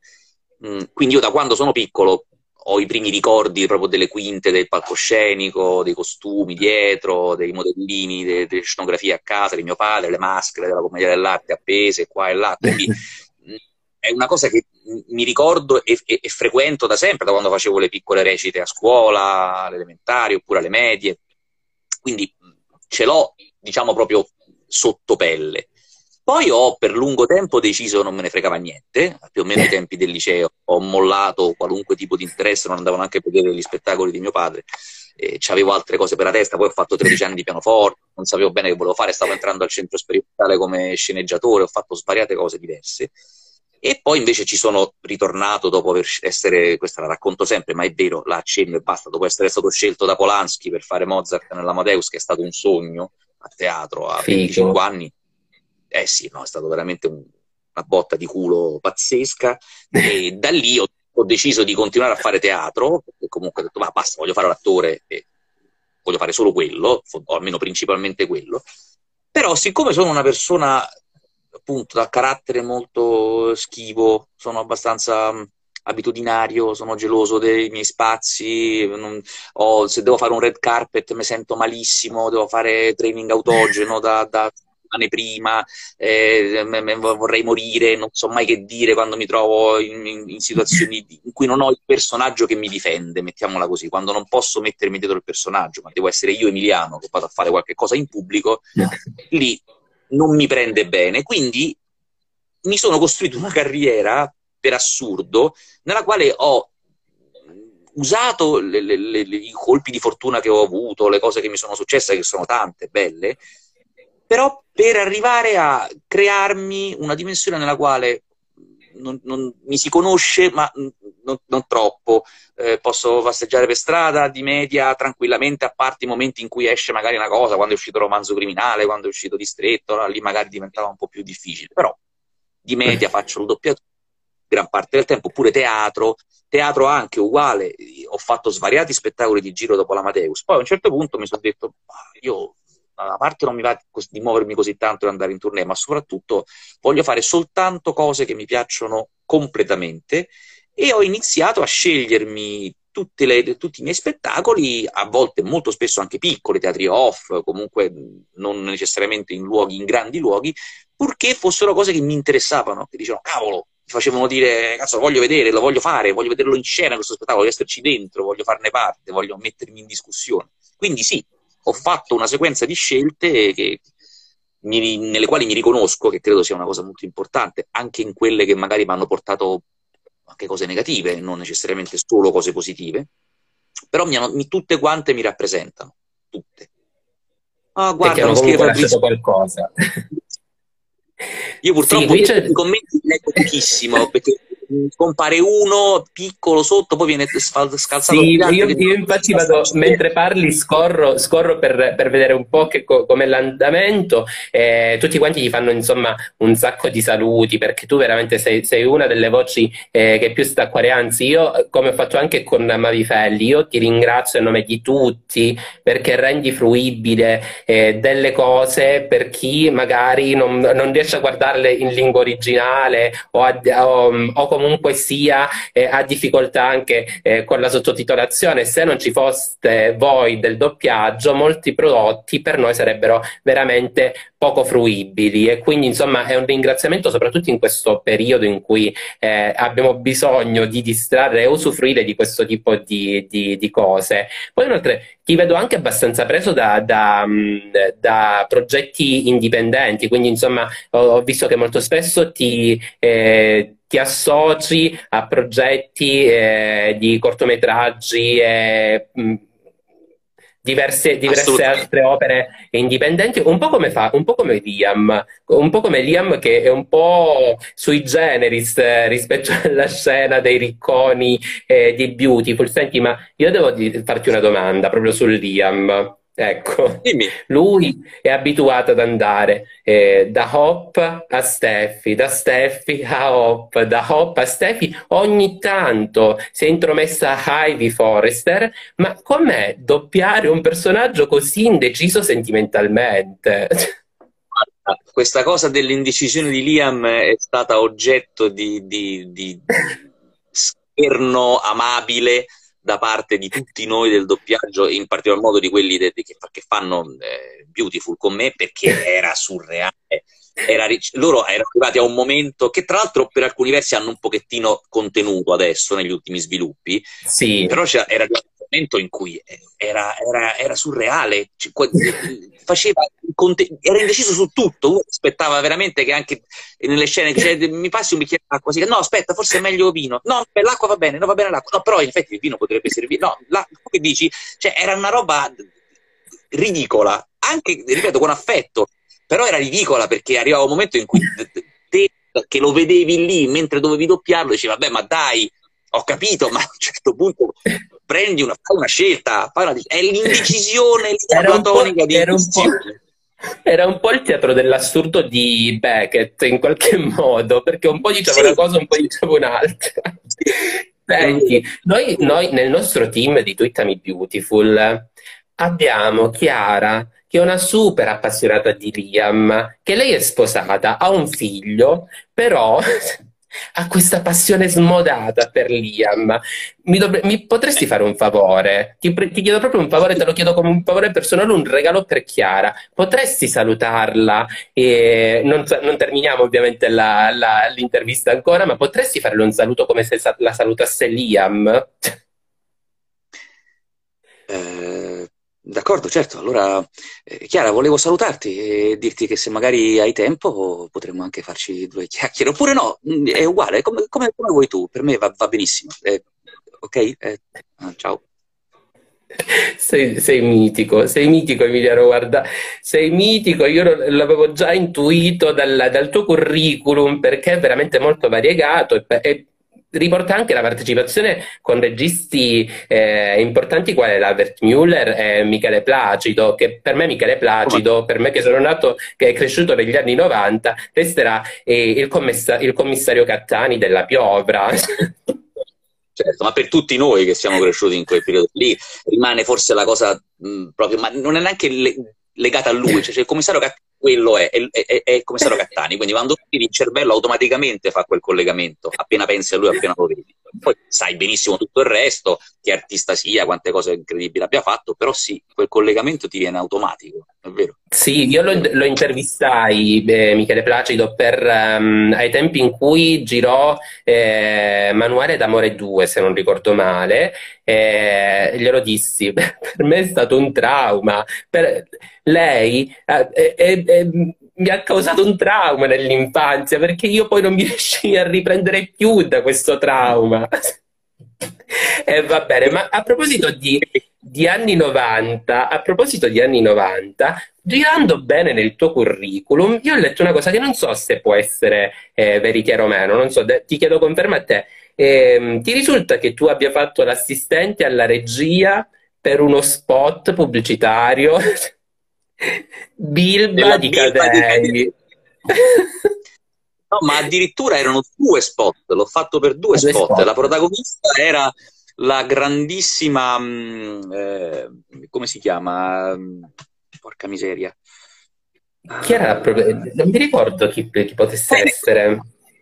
Speaker 2: mm, quindi io da quando sono piccolo ho i primi ricordi proprio delle quinte del palcoscenico, dei costumi dietro, dei modellini, delle, delle scenografie a casa di mio padre, le maschere della commedia dell'arte appese qua e là. Quindi è una cosa che mi ricordo e, e, e, frequento da sempre, da quando facevo le piccole recite a scuola, alle elementari oppure alle medie. Quindi ce l'ho, diciamo, proprio sotto pelle. Poi ho per lungo tempo deciso non me ne fregava niente, più o meno ai tempi del liceo, ho mollato qualunque tipo di interesse, non andavo neanche a vedere gli spettacoli di mio padre, eh, avevo altre cose per la testa, poi ho fatto 13 anni di pianoforte, non sapevo bene che volevo fare, stavo entrando al centro sperimentale come sceneggiatore, ho fatto svariate cose diverse. E poi invece ci sono ritornato dopo aver essere, questa la racconto sempre, ma è vero, la accenno e basta, dopo essere stato scelto da Polanski per fare Mozart nell'Amadeus, che è stato un sogno a teatro a Fico. 25 anni, eh sì, no, è stato veramente un, una botta di culo pazzesca e da lì ho, ho, deciso di continuare a fare teatro, perché comunque ho detto, ma basta, voglio fare l'attore e voglio fare solo quello, o almeno principalmente quello. Però siccome sono una persona appunto da carattere molto schivo, sono abbastanza abitudinario, sono geloso dei miei spazi, non, ho, se devo fare un red carpet mi sento malissimo, devo fare training autogeno da, da settimane prima, eh, vorrei morire, non so mai che dire quando mi trovo in, in, in, situazioni in cui non ho il personaggio che mi difende, mettiamola così, quando non posso mettermi dietro il personaggio, ma devo essere io Emiliano che vado a fare qualche cosa in pubblico, lì non mi prende bene. Quindi mi sono costruito una carriera, per assurdo, nella quale ho usato le, le, le, i colpi di fortuna che ho avuto, le cose che mi sono successe, che sono tante, belle, però per arrivare a crearmi una dimensione nella quale non, non, mi si conosce, ma non, non troppo. Eh, posso passeggiare per strada di media tranquillamente, a parte i momenti in cui esce magari una cosa, quando è uscito Romanzo Criminale, quando è uscito Distretto, no? lì magari diventava un po' più difficile. Però di media faccio il doppiatore gran parte del tempo, oppure teatro, teatro anche uguale, ho fatto svariati spettacoli di giro dopo l'Amadeus, poi a un certo punto mi sono detto, io a parte non mi va di muovermi così tanto e andare in tournée, ma soprattutto voglio fare soltanto cose che mi piacciono completamente e ho iniziato a scegliermi le, tutti i miei spettacoli, a volte molto spesso anche piccoli, teatri off, comunque non necessariamente in luoghi, in grandi luoghi, purché fossero cose che mi interessavano, che dicevano, cavolo, mi facevano dire, cazzo, lo voglio vedere, lo voglio fare, voglio vederlo in scena questo spettacolo, voglio esserci dentro, voglio farne parte, voglio mettermi in discussione. Quindi sì, ho fatto una sequenza di scelte che, mi, nelle quali mi riconosco, che credo sia una cosa molto importante, anche in quelle che magari mi hanno portato anche cose negative, non necessariamente solo cose positive, però mi hanno, mi, tutte quante mi rappresentano, tutte.
Speaker 1: Ah, guarda, mi scrive Fabrizio qualcosa.
Speaker 2: Io purtroppo sì, i commenti leggo pochissimo perché compare uno piccolo sotto, poi viene scalzato.
Speaker 1: Sì, io, io, infatti vado, mentre parli scorro, scorro per, per, vedere un po' che, com'è l'andamento, eh, tutti quanti gli fanno insomma un sacco di saluti, perché tu veramente sei, sei una delle voci eh, che più sta a cuore, anzi io come ho fatto anche con Mavifelli, io ti ringrazio a nome di tutti perché rendi fruibile eh, delle cose per chi magari non, non riesce a guardarle in lingua originale o, a, o, o comunque sia eh, ha difficoltà anche eh, con la sottotitolazione. Se non ci foste voi del doppiaggio, molti prodotti per noi sarebbero veramente poco fruibili e quindi insomma è un ringraziamento soprattutto in questo periodo in cui eh, abbiamo bisogno di distrarre e usufruire di questo tipo di, di, di cose. Poi inoltre ti vedo anche abbastanza preso da, da, da progetti indipendenti, quindi insomma ho, ho, visto che molto spesso ti, eh, ti associ a progetti eh, di cortometraggi e diverse, diverse altre opere indipendenti, un po' come fa, un po' come Liam, un po' come Liam che è un po' sui generis eh, rispetto alla scena dei ricconi eh, di Beautiful. Senti, ma io devo farti una domanda proprio su Liam. Ecco, Dimmi. lui è abituato ad andare eh, da Hop a Steffi, da Steffi a Hop, da Hop a Steffi. Ogni tanto si è intromessa Ivy Forrester, ma com'è doppiare un personaggio così indeciso sentimentalmente?
Speaker 2: Questa cosa dell'indecisione di Liam è stata oggetto di, di, di scherno amabile da parte di tutti noi del doppiaggio, in particolar modo di quelli de, de, che, che, fanno eh, Beautiful con me, perché era surreale. Era, loro erano arrivati a un momento che tra l'altro per alcuni versi hanno un pochettino contenuto adesso negli ultimi sviluppi,
Speaker 1: sì.
Speaker 2: però era un momento in cui era, era, era surreale, faceva, era indeciso su tutto, uno aspettava veramente che anche nelle scene cioè, mi passi un bicchiere d'acqua, no aspetta forse è meglio vino, no l'acqua va bene, no va bene l'acqua, no però in effetti il vino potrebbe servire, no, la, che dici, cioè era una roba ridicola, anche ripeto con affetto, però era ridicola perché arrivava un momento in cui te che lo vedevi lì mentre dovevi doppiarlo dicevi vabbè ma dai ho capito ma a un certo punto prendi una, fai una scelta fai una, è l'indecisione
Speaker 1: era un, di un era un po' il teatro dell'assurdo di Beckett in qualche modo perché un po' diceva sì. una cosa un po' diceva un'altra Senti, noi, noi nel nostro team di Twittami Beautiful abbiamo Chiara che è una super appassionata di Liam, che lei è sposata, ha un figlio, però ha questa passione smodata per Liam. Mi, dovre- mi potresti fare un favore? Ti, pre- ti, chiedo proprio un favore, te lo chiedo come un favore personale, un regalo per Chiara. Potresti salutarla? E non, non terminiamo ovviamente la, la, l'intervista ancora, ma potresti farle un saluto come se la salutasse Liam?
Speaker 2: Eh, D'accordo, certo. Allora, eh, Chiara, volevo salutarti e dirti che se magari hai tempo potremmo anche farci due chiacchiere. Oppure no, mm, è uguale, come, come, come vuoi tu. Per me va, va benissimo. Eh, ok? Eh, ah, ciao.
Speaker 1: Sei, sei, mitico, sei mitico Emiliano, guarda, sei mitico, io l'avevo già intuito dal, dal tuo curriculum perché è veramente molto variegato e, e riporta anche la partecipazione con registi eh, importanti quali Albert Müller e Michele Placido, che per me Michele Placido, per me che sono nato, che è cresciuto negli anni 90, resterà eh, il, commessa- il, commissario Cattani della Piovra.
Speaker 2: Certo, ma per tutti noi che siamo cresciuti in quel periodo lì, rimane forse la cosa mh, proprio, ma non è neanche le- legata a lui, cioè, cioè il commissario Cattani quello è, è, è, è il commissario Cattani, quindi quando scrivi il cervello automaticamente fa quel collegamento, appena pensi a lui, appena lo vedi. Poi sai benissimo tutto il resto, che artista sia, quante cose incredibili abbia fatto, però sì, quel collegamento ti viene automatico, è vero.
Speaker 1: Sì, io lo, lo intervistai, eh, Michele Placido, per, um, ai tempi in cui girò eh, Manuale d'Amore 2, se non ricordo male, e glielo dissi, per me è stato un trauma. Per, lei eh, eh, eh, mi ha causato un trauma nell'infanzia perché io poi non mi riuscii a riprendere più da questo trauma. E va bene, ma a proposito di, di anni 90, a proposito di anni 90, girando bene nel tuo curriculum, io ho letto una cosa che non so se può essere eh, veritiera o meno, non so, ti chiedo conferma a te. Eh, ti risulta che tu abbia fatto l'assistente alla regia per uno spot pubblicitario Bilba di Cadei?
Speaker 2: No, ma addirittura erano due spot, l'ho fatto per due, due spot. spot. La protagonista era la grandissima, mm, eh, come si chiama? Porca miseria.
Speaker 1: Chi era? Non mi ricordo chi, chi potesse Fennec. essere.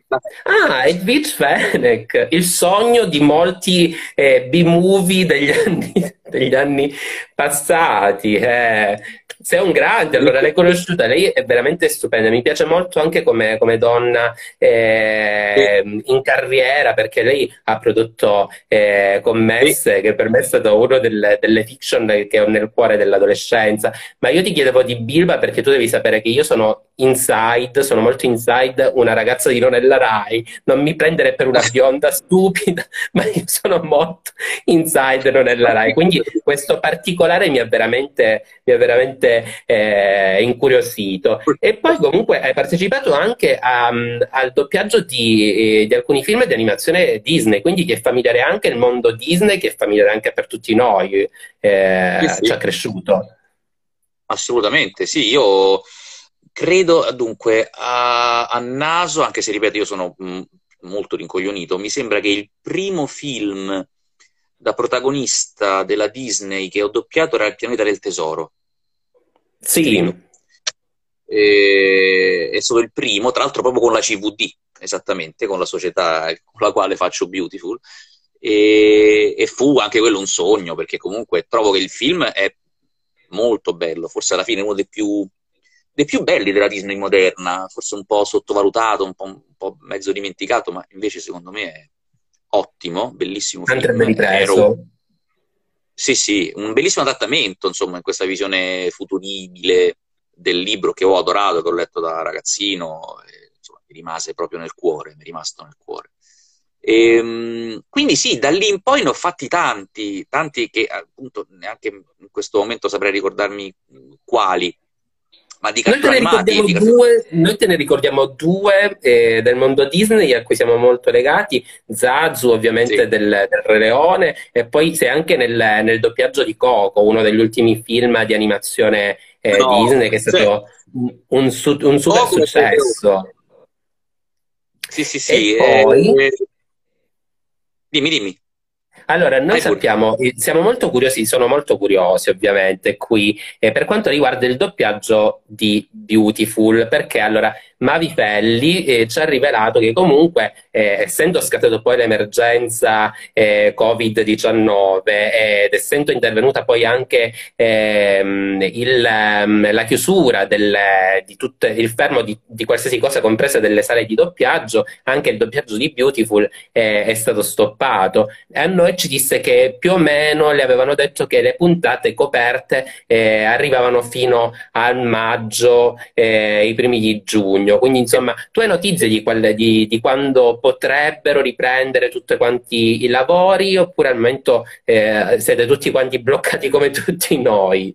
Speaker 1: Ah, Edwidge Fennec, il sogno di molti eh, B-movie degli anni, degli anni passati. Eh. Sei un grande, allora l'hai conosciuta, lei è veramente stupenda, mi piace molto anche come, come donna eh, in carriera perché lei ha prodotto eh, Commesse che per me è stato uno delle, delle fiction che ho nel cuore dell'adolescenza, ma io ti chiedevo di Bilba perché tu devi sapere che io sono inside, sono molto inside, una ragazza di Nonella Rai, non mi prendere per una bionda stupida, ma io sono molto inside Nonella Rai, quindi questo particolare mi ha veramente, mi ha veramente eh, incuriosito. E poi comunque hai partecipato anche a, al doppiaggio di, eh, di, alcuni film di animazione Disney, quindi che è familiare anche il mondo Disney, che è familiare anche per tutti noi, eh, sì, sì. ci ha cresciuto.
Speaker 2: Assolutamente, sì, io credo dunque a, a naso, anche se ripeto io sono mh, molto rincoglionito, mi sembra che il primo film da protagonista della Disney che ho doppiato era Il pianeta del tesoro.
Speaker 1: Sì.
Speaker 2: E, è stato il primo, tra l'altro proprio con la CVD, esattamente, con la società con la quale faccio Beautiful. E, e, fu anche quello un sogno, perché comunque trovo che il film è molto bello, forse alla fine uno dei più, dei più belli della Disney moderna, forse un po' sottovalutato, un po', un po mezzo dimenticato, ma invece secondo me è ottimo, bellissimo
Speaker 1: Andrebbe film. ripreso.
Speaker 2: Sì, sì, un bellissimo adattamento, insomma, in questa visione futuribile del libro che ho adorato, che ho letto da ragazzino, e, insomma, mi rimase proprio nel cuore, mi è rimasto nel cuore. E, ehm, quindi sì, da lì in poi ne ho fatti tanti, tanti che appunto neanche in questo momento saprei ricordarmi quali,
Speaker 1: ma di noi te, animati, due, noi te ne ricordiamo due eh, del mondo Disney a cui siamo molto legati, Zazu ovviamente sì. del, del, Re Leone e poi sei anche nel, nel, doppiaggio di Coco, uno degli ultimi film di animazione eh, no, Disney che è stato sì. un, un, un, super Coco successo.
Speaker 2: Sì, sì, sì.
Speaker 1: E poi...
Speaker 2: Eh, dimmi, dimmi.
Speaker 1: Allora, noi sappiamo, siamo molto curiosi, sono molto curiosi ovviamente qui. Eh, per quanto riguarda il doppiaggio di Beautiful, perché allora Mavi Felli eh, ci ha rivelato che comunque, eh, essendo scattato poi l'emergenza eh, Covid-19 ed essendo intervenuta poi anche ehm, il, ehm, la chiusura del, di tutte, il fermo di, di, qualsiasi cosa, compresa delle sale di doppiaggio, anche il doppiaggio di Beautiful eh, è stato stoppato. E a noi ci disse che più o meno le avevano detto che le puntate coperte eh, arrivavano fino al maggio, eh, i primi di giugno giugno. Quindi, insomma, tu hai notizie di, quelle, di, di quando potrebbero riprendere tutti quanti i lavori oppure al momento eh, siete tutti quanti bloccati come tutti noi?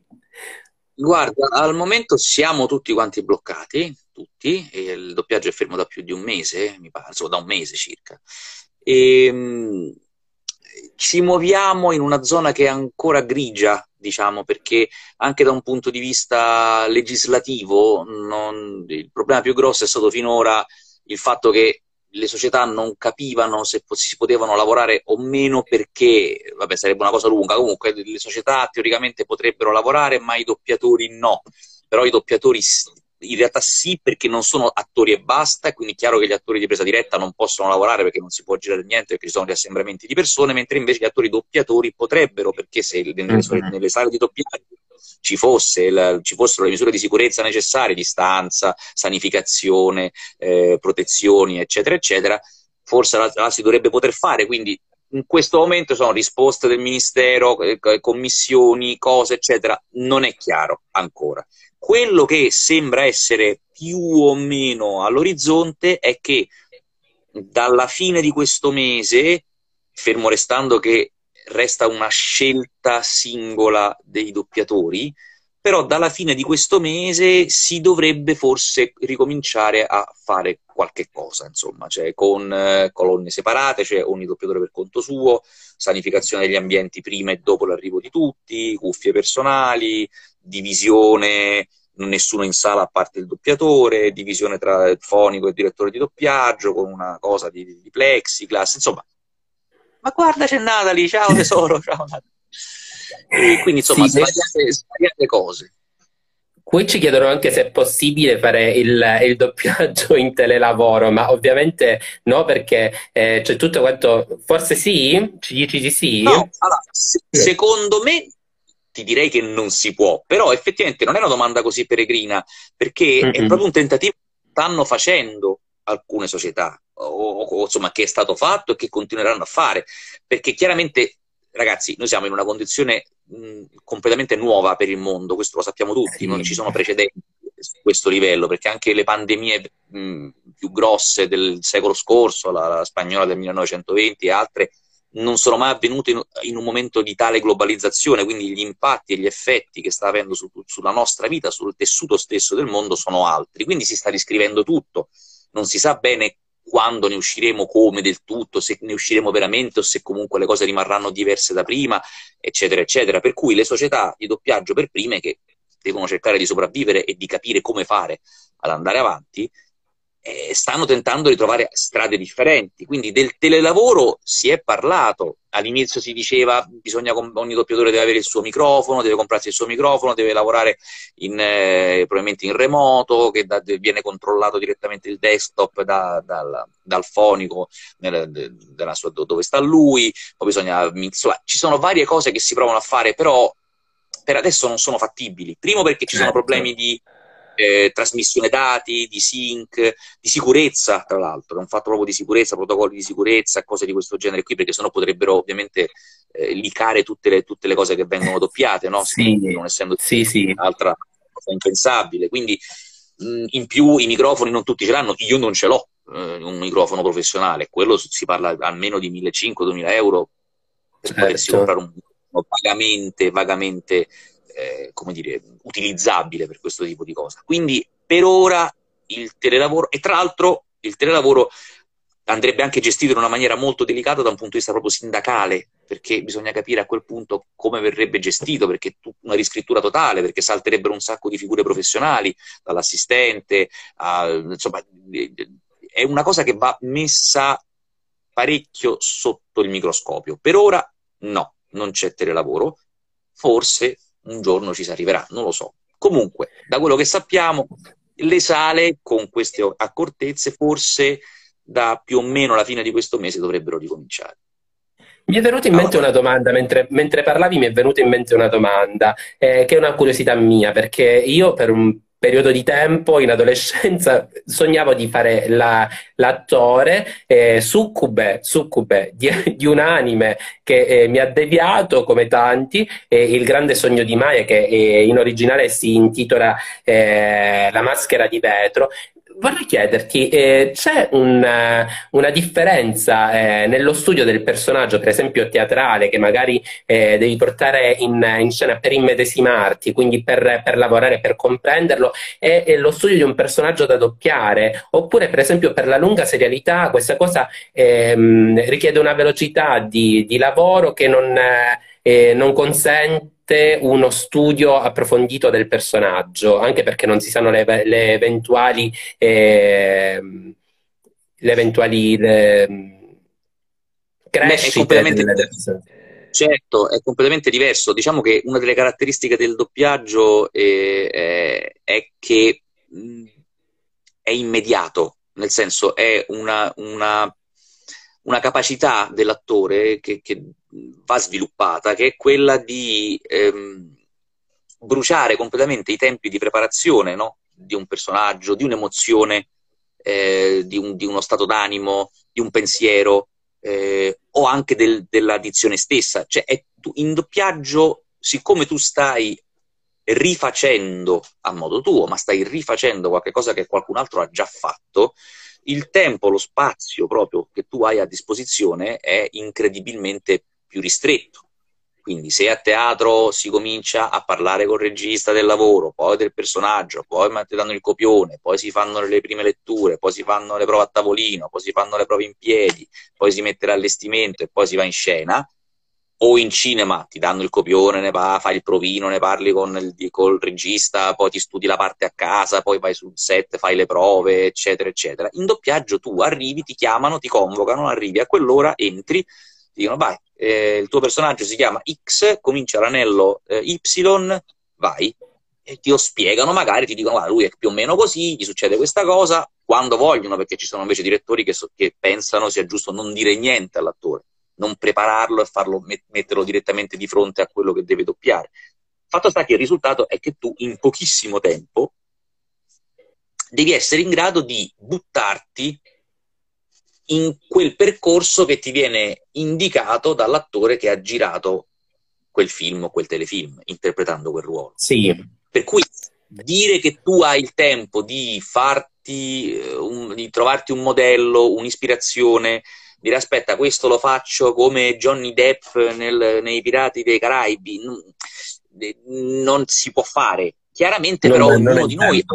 Speaker 2: Guarda, al momento siamo tutti quanti bloccati, tutti, il doppiaggio è fermo da più di un mese, mi pare, da un mese circa. E, ehm, ci muoviamo in una zona che è ancora grigia, diciamo, perché anche da un punto di vista legislativo non... il problema più grosso è stato finora il fatto che le società non capivano se si potevano lavorare o meno perché, vabbè, sarebbe una cosa lunga, comunque le società teoricamente potrebbero lavorare, ma i doppiatori no. Però i doppiatori in realtà sì, perché non sono attori e basta, e quindi è chiaro che gli attori di presa diretta non possono lavorare perché non si può girare niente, perché ci sono gli assembramenti di persone, mentre invece gli attori doppiatori potrebbero, perché se nelle, mm-hmm. nelle sale di doppiaggio ci, fosse il, ci, fossero le misure di sicurezza necessarie, distanza, sanificazione, eh, protezioni, eccetera, eccetera, forse la, la si dovrebbe poter fare, quindi in questo momento sono risposte del Ministero, eh, commissioni, cose, eccetera, non è chiaro ancora. Quello che sembra essere più o meno all'orizzonte è che dalla fine di questo mese, fermo restando che resta una scelta singola dei doppiatori, però dalla fine di questo mese si dovrebbe forse ricominciare a fare qualche cosa, insomma, cioè con eh, colonne separate, cioè ogni doppiatore per conto suo, sanificazione degli ambienti prima e dopo l'arrivo di tutti, cuffie personali, divisione nessuno in sala a parte il doppiatore, divisione tra il fonico e il direttore di doppiaggio con una cosa di, di plexiglass, insomma. Ma guarda c'è Natalie, ciao tesoro, ciao Natalie. E quindi insomma sì, svariate, svariate cose.
Speaker 1: Qui ci chiedono anche se è possibile fare il, il doppiaggio in telelavoro, ma ovviamente no, perché eh, c'è tutto quanto. Forse sì? Ci dici di sì?
Speaker 2: No, allora, se, secondo me ti direi che non si può, però effettivamente non è una domanda così peregrina, perché mm-hmm. è proprio un tentativo che stanno facendo alcune società, o, o, insomma che è stato fatto e che continueranno a fare, perché chiaramente, ragazzi, noi siamo in una condizione mh, completamente nuova per il mondo, questo lo sappiamo tutti, non ci sono precedenti su questo livello, perché anche le pandemie mh, più grosse del secolo scorso, la, la spagnola del 1920 e altre, non sono mai avvenute in, in, un momento di tale globalizzazione, quindi gli impatti e gli effetti che sta avendo su, sulla nostra vita, sul tessuto stesso del mondo sono altri, quindi si sta riscrivendo tutto, non si sa bene quando ne usciremo, come del tutto, se ne usciremo veramente o se comunque le cose rimarranno diverse da prima, eccetera, eccetera. Per cui le società di doppiaggio per prime che devono cercare di sopravvivere e di capire come fare ad andare avanti, eh, stanno tentando di trovare strade differenti. Quindi del telelavoro si è parlato. All'inizio si diceva bisogna ogni doppiatore deve avere il suo microfono, deve comprarsi il suo microfono, deve lavorare in, eh, probabilmente in remoto, che da, viene controllato direttamente il desktop da, dal, dal, fonico nel, sua, dove sta lui. Poi bisogna insomma, ci sono varie cose che si provano a fare, però per adesso non sono fattibili. Primo perché ci sono certo. problemi di eh, trasmissione dati, di sync, di sicurezza, tra l'altro, è un fatto proprio di sicurezza, protocolli di sicurezza, cose di questo genere qui, perché sennò potrebbero ovviamente eh, licare tutte le, tutte le, cose che vengono doppiate, no?
Speaker 1: Sì,
Speaker 2: non essendo
Speaker 1: sì, sì.
Speaker 2: un'altra cosa impensabile. Quindi mh, in più i microfoni non tutti ce l'hanno, io non ce l'ho eh, un microfono professionale, quello si parla almeno di 1.500-2.000 euro per certo. potersi comprare un vagamente, vagamente eh, come dire, utilizzabile per questo tipo di cosa. Quindi per ora il telelavoro, e tra l'altro il telelavoro andrebbe anche gestito in una maniera molto delicata da un punto di vista proprio sindacale, perché bisogna capire a quel punto come verrebbe gestito, perché una riscrittura totale, perché salterebbero un sacco di figure professionali, dall'assistente a, insomma, è una cosa che va messa parecchio sotto il microscopio. Per ora no, non c'è telelavoro, forse un giorno ci si arriverà, non lo so. Comunque, da quello che sappiamo, le sale con queste accortezze forse da più o meno la fine di questo mese dovrebbero ricominciare.
Speaker 1: Mi è venuta in mente una domanda, mentre, mentre parlavi mi è venuta in mente una domanda, eh, che è una curiosità mia, perché io per un periodo di tempo in adolescenza sognavo di fare la, l'attore eh, succube, succube di, di, un anime che eh, mi ha deviato come tanti, eh, Il grande sogno di Maya che eh, in originale si intitola eh, La maschera di vetro vorrei chiederti, eh, c'è un, una differenza eh, nello studio del personaggio, per esempio teatrale, che magari eh, devi portare in, in, scena per immedesimarti, quindi per, per lavorare, per comprenderlo, e, e, lo studio di un personaggio da doppiare, oppure per esempio per la lunga serialità, questa cosa ehm, richiede una velocità di, di lavoro che non, eh, non consente uno studio approfondito del personaggio, anche perché non si sanno le, le eventuali, eh, le eventuali eh, crescite delle persone.
Speaker 2: Certo, è completamente diverso. Diciamo che una delle caratteristiche del doppiaggio è, è, è che mh, è immediato, nel senso è una, una, una capacità dell'attore che, che va sviluppata, che è quella di ehm, bruciare completamente i tempi di preparazione no? di un personaggio, di un'emozione, eh, di, un, di, uno stato d'animo, di un pensiero eh, o anche del, della dizione stessa. Cioè, è, in doppiaggio, siccome tu stai rifacendo a modo tuo, ma stai rifacendo qualcosa che qualcun altro ha già fatto, il tempo, lo spazio proprio che tu hai a disposizione è incredibilmente più ristretto. Quindi se a teatro si comincia a parlare col regista del lavoro, poi del personaggio, poi ti danno il copione, poi si fanno le prime letture, poi si fanno le prove a tavolino, poi si fanno le prove in piedi, poi si mette l'allestimento e poi si va in scena, o in cinema ti danno il copione, ne va, fai il provino, ne parli con il, col regista, poi ti studi la parte a casa, poi vai sul set, fai le prove, eccetera, eccetera. In doppiaggio tu arrivi, ti chiamano, ti convocano, arrivi a quell'ora, entri, ti dicono vai, eh, il tuo personaggio si chiama X, comincia l'anello eh, Y, vai. E ti lo spiegano, magari ti dicono, guarda, lui è più o meno così, gli succede questa cosa, quando vogliono, perché ci sono invece direttori che, so, che pensano sia giusto non dire niente all'attore non prepararlo e farlo, metterlo direttamente di fronte a quello che deve doppiare. Fatto sta che il risultato è che tu in pochissimo tempo devi essere in grado di buttarti in quel percorso che ti viene indicato dall'attore che ha girato quel film o quel telefilm, interpretando quel ruolo.
Speaker 1: Sì.
Speaker 2: Per cui dire che tu hai il tempo di farti, eh, un, di trovarti un modello, un'ispirazione, dire aspetta, questo lo faccio come Johnny Depp nel, nei Pirati dei Caraibi, non, non, si può fare. Chiaramente non, però ognuno di noi...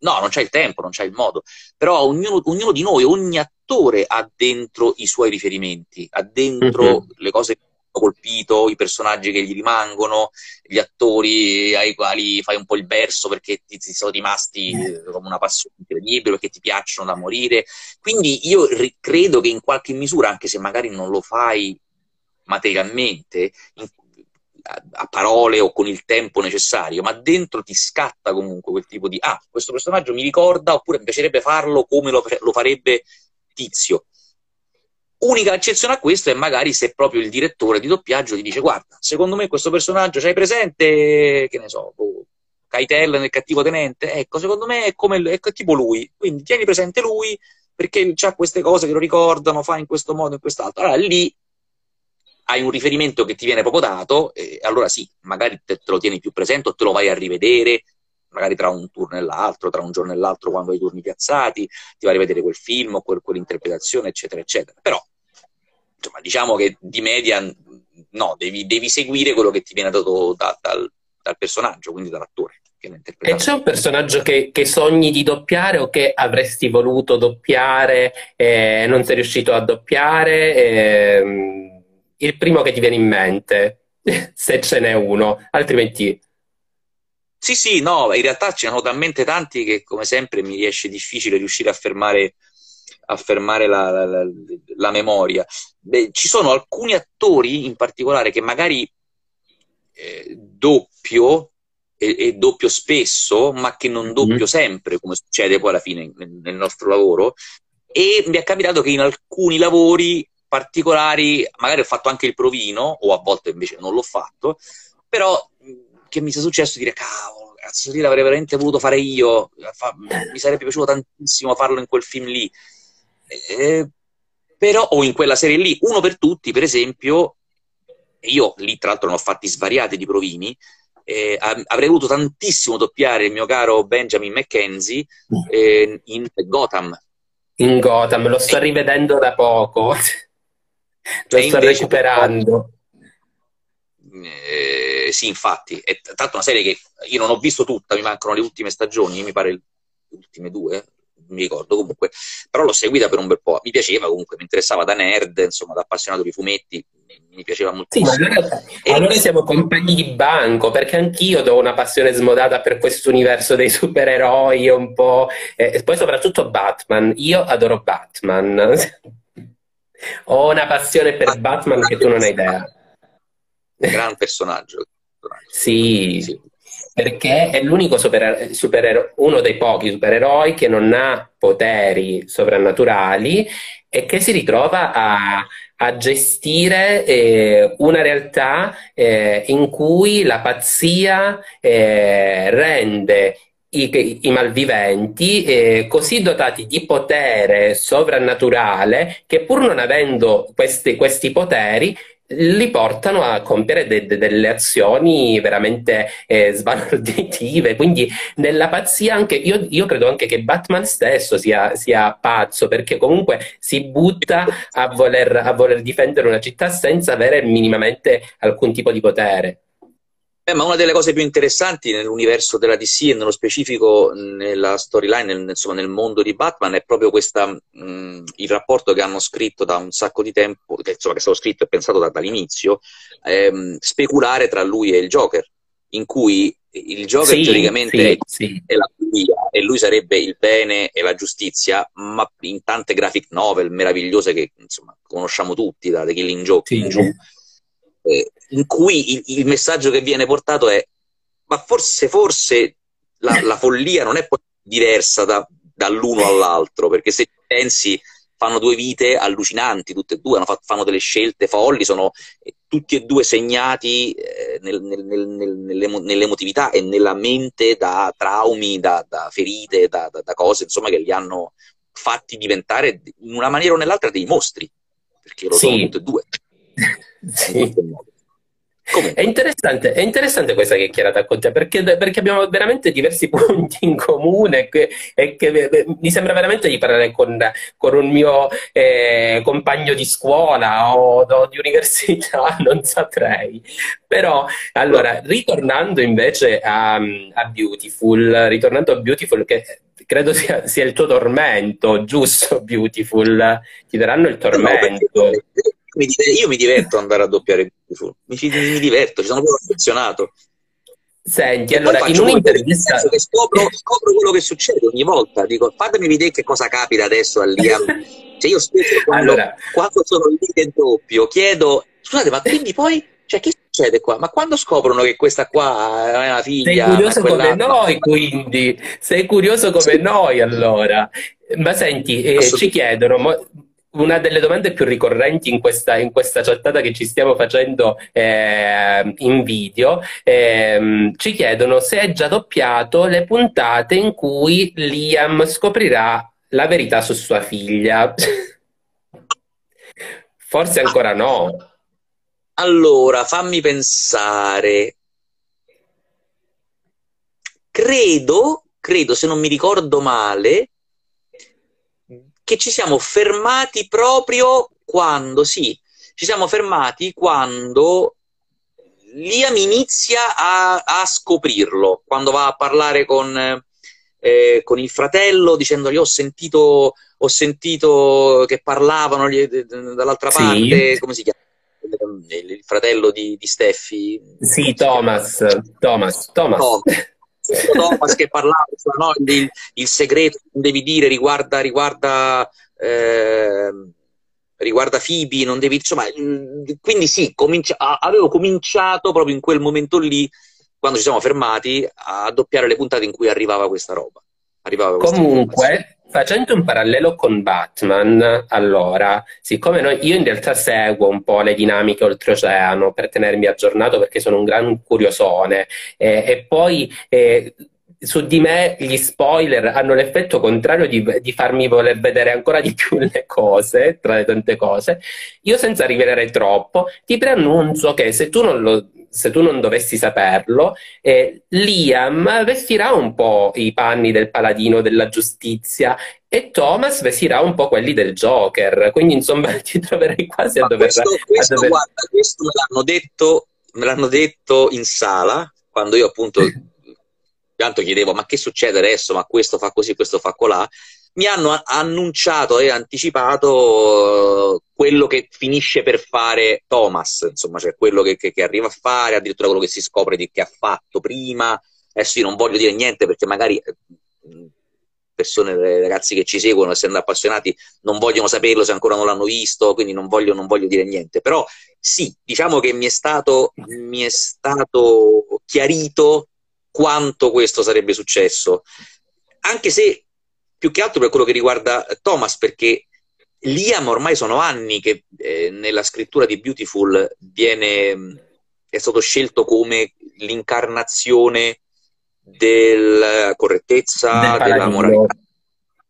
Speaker 2: No, non c'è il tempo, non c'è il modo, però ognuno, ognuno, di noi, ogni attore ha dentro i suoi riferimenti, ha dentro mm-hmm. le cose che colpito, i personaggi che gli rimangono, gli attori ai quali fai un po' il verso perché ti, ti sono rimasti eh, come una passione incredibile, perché ti piacciono da morire. Quindi io credo che in qualche misura, anche se magari non lo fai materialmente, in, a, parole o con il tempo necessario, ma dentro ti scatta comunque quel tipo di ah, questo personaggio mi ricorda oppure mi piacerebbe farlo come lo, lo farebbe Tizio. Unica eccezione a questo è magari se proprio il direttore di doppiaggio ti dice guarda, secondo me questo personaggio c'hai presente, che ne so, oh, Keitel nel cattivo tenente, ecco, secondo me è, come, è tipo lui, quindi tieni presente lui perché ha queste cose che lo ricordano, fa in questo modo, in quest'altro. Allora lì hai un riferimento che ti viene proprio dato, e allora sì, magari te, te, lo tieni più presente o te lo vai a rivedere, magari tra un turno e l'altro, tra un giorno e l'altro quando hai i turni piazzati, ti vai a rivedere quel film o quel, quell'interpretazione, eccetera, eccetera. Però insomma, diciamo che di media no, devi, devi, seguire quello che ti viene dato da, dal, dal, personaggio, quindi dall'attore.
Speaker 1: E c'è un personaggio che, che, sogni di doppiare o che avresti voluto doppiare e non sei riuscito a doppiare? Eh, il primo che ti viene in mente, se ce n'è uno, altrimenti...
Speaker 2: Sì, sì, no, in realtà ce ne sono talmente tanti che come sempre mi riesce difficile riuscire a fermare affermare la, la, la, la memoria. Beh, ci sono alcuni attori in particolare che magari eh, doppio e, e, doppio spesso, ma che non doppio mm-hmm. sempre, come succede poi alla fine nel, nel nostro lavoro. E mi è capitato che in alcuni lavori particolari, magari ho fatto anche il provino, o a volte invece non l'ho fatto, però che mi sia successo di dire cavolo, cazzo lì l'avrei veramente voluto fare io, mi sarebbe piaciuto tantissimo farlo in quel film lì. Eh, però, o in quella serie lì, uno per tutti, per esempio, io lì tra l'altro ne ho fatti svariati di provini, eh, avrei voluto tantissimo doppiare il mio caro Benjamin McKenzie eh, in Gotham.
Speaker 1: In Gotham, lo sto rivedendo da poco, lo sto recuperando.
Speaker 2: Eh, sì, infatti, è tanto una serie che io non ho visto tutta, mi mancano le ultime stagioni, mi pare le ultime due, mi ricordo comunque, però l'ho seguita per un bel po', mi piaceva comunque, mi interessava da nerd, insomma, da appassionato di fumetti, mi piaceva moltissimo. Sì,
Speaker 1: allora, e allora siamo compagni di banco, perché anch'io ho una passione smodata per questo universo dei supereroi, un po', e poi soprattutto Batman, io adoro Batman. Ho una passione per Batman che tu non hai idea.
Speaker 2: Gran personaggio.
Speaker 1: Sì, sì perché è l'unico super, super, uno dei pochi supereroi che non ha poteri sovrannaturali e che si ritrova a, a gestire eh, una realtà eh, in cui la pazzia eh, rende i, i, malviventi eh, così dotati di potere sovrannaturale che pur non avendo questi, questi poteri li portano a compiere de- de- delle azioni veramente eh, sbalorditive. Quindi, nella pazzia, anche io, io credo anche che Batman stesso sia, sia, pazzo, perché comunque si butta a voler, a voler difendere una città senza avere minimamente alcun tipo di potere.
Speaker 2: Eh, ma una delle cose più interessanti nell'universo della DC e nello specifico nella storyline, nel, insomma, nel mondo di Batman, è proprio questa, mh, il rapporto che hanno scritto da un sacco di tempo, che, insomma, che è stato scritto e pensato da, dall'inizio, ehm, speculare tra lui e il Joker, in cui il Joker sì, teoricamente sì, sì. è la follia e lui sarebbe il bene e la giustizia, ma in tante graphic novel meravigliose che insomma, conosciamo tutti, da The Killing Joke in giù eh, in cui il, il, messaggio che viene portato è ma forse, forse la, la follia non è diversa da, dall'uno all'altro, perché se pensi fanno due vite allucinanti, tutte e due, fanno delle scelte folli, sono eh, tutti e due segnati eh, nel, nel, nel, nell'emotività e nella mente da traumi, da, da ferite, da, da, da, cose insomma, che li hanno fatti diventare in una maniera o nell'altra dei mostri, perché lo sì. sono tutte e due.
Speaker 1: Sì. È interessante, è interessante, questa chiacchierata con te perché, perché, abbiamo veramente diversi punti in comune che, e che mi sembra veramente di parlare con, con un mio eh, compagno di scuola o, o, di università, non saprei. Però, allora, ritornando invece a, a Beautiful, ritornando a Beautiful, che credo sia, sia, il tuo tormento, giusto, Beautiful? Ti daranno il tormento. No,
Speaker 2: io mi diverto ad andare a doppiare Beautiful, mi, mi diverto, ci sono proprio affezionato.
Speaker 1: Senti, e allora, in un'intervista...
Speaker 2: Scopro, scopro, quello che succede ogni volta, dico, fatemi vedere che cosa capita adesso a Liam. cioè io spesso quando, allora... quando sono lì che doppio chiedo, scusate, ma quindi poi, cioè che succede qua? Ma quando scoprono che questa qua è una figlia?
Speaker 1: Sei curioso come noi, quindi, sei curioso come sì. noi allora. Ma senti, eh, ci chiedono, una delle domande più ricorrenti in questa, in questa chattata che ci stiamo facendo eh, in video, eh, ci chiedono se è già doppiato le puntate in cui Liam scoprirà la verità su sua figlia. Forse ancora no.
Speaker 2: Allora, fammi pensare. Credo, credo, se non mi ricordo male, che ci siamo fermati proprio quando, sì, ci siamo fermati quando Liam inizia a, a scoprirlo, quando va a parlare con, eh, con il fratello dicendogli ho sentito, ho sentito che parlavano dall'altra sì. parte, come si chiama? Il fratello di, di Steffi.
Speaker 1: Sì, Thomas. Thomas. Thomas. Thomas.
Speaker 2: Thomas che parlava, no? il, il, segreto non devi dire riguarda, riguarda, eh, riguarda Phoebe, non devi, insomma, quindi sì, comincia, avevo cominciato proprio in quel momento lì, quando ci siamo fermati, a doppiare le puntate in cui arrivava questa roba. Arrivava
Speaker 1: Comunque, Facendo un parallelo con Batman, allora, siccome noi, io in realtà seguo un po' le dinamiche oltreoceano per tenermi aggiornato perché sono un gran curiosone eh, e poi eh, su di me gli spoiler hanno l'effetto contrario di, di, farmi voler vedere ancora di più le cose, tra le tante cose. Io senza rivelare troppo, ti preannuncio che se tu non lo se tu non dovessi saperlo, eh, Liam vestirà un po' i panni del paladino della giustizia e Thomas vestirà un po' quelli del Joker. Quindi, insomma, ti troverai quasi
Speaker 2: Ma
Speaker 1: a dover.
Speaker 2: Questo, questo, a dover... Guarda, questo me l'hanno, detto, me l'hanno detto in sala quando io appunto. Tanto chiedevo, ma che succede adesso? Ma questo fa così, questo fa colà mi hanno annunciato e anticipato quello che finisce per fare Thomas, insomma, cioè quello che, che, che arriva a fare, addirittura quello che si scopre di, che ha fatto prima. Adesso io non voglio dire niente perché magari eh, persone, ragazzi che ci seguono, essendo appassionati, non vogliono saperlo se ancora non l'hanno visto, quindi non voglio, non voglio dire niente. Però sì, diciamo che mi è stato, mi è stato chiarito quanto questo sarebbe successo. Anche se più che altro per quello che riguarda Thomas, perché Liam ormai sono anni che eh, nella scrittura di Beautiful viene, è stato scelto come l'incarnazione della correttezza, della moralità,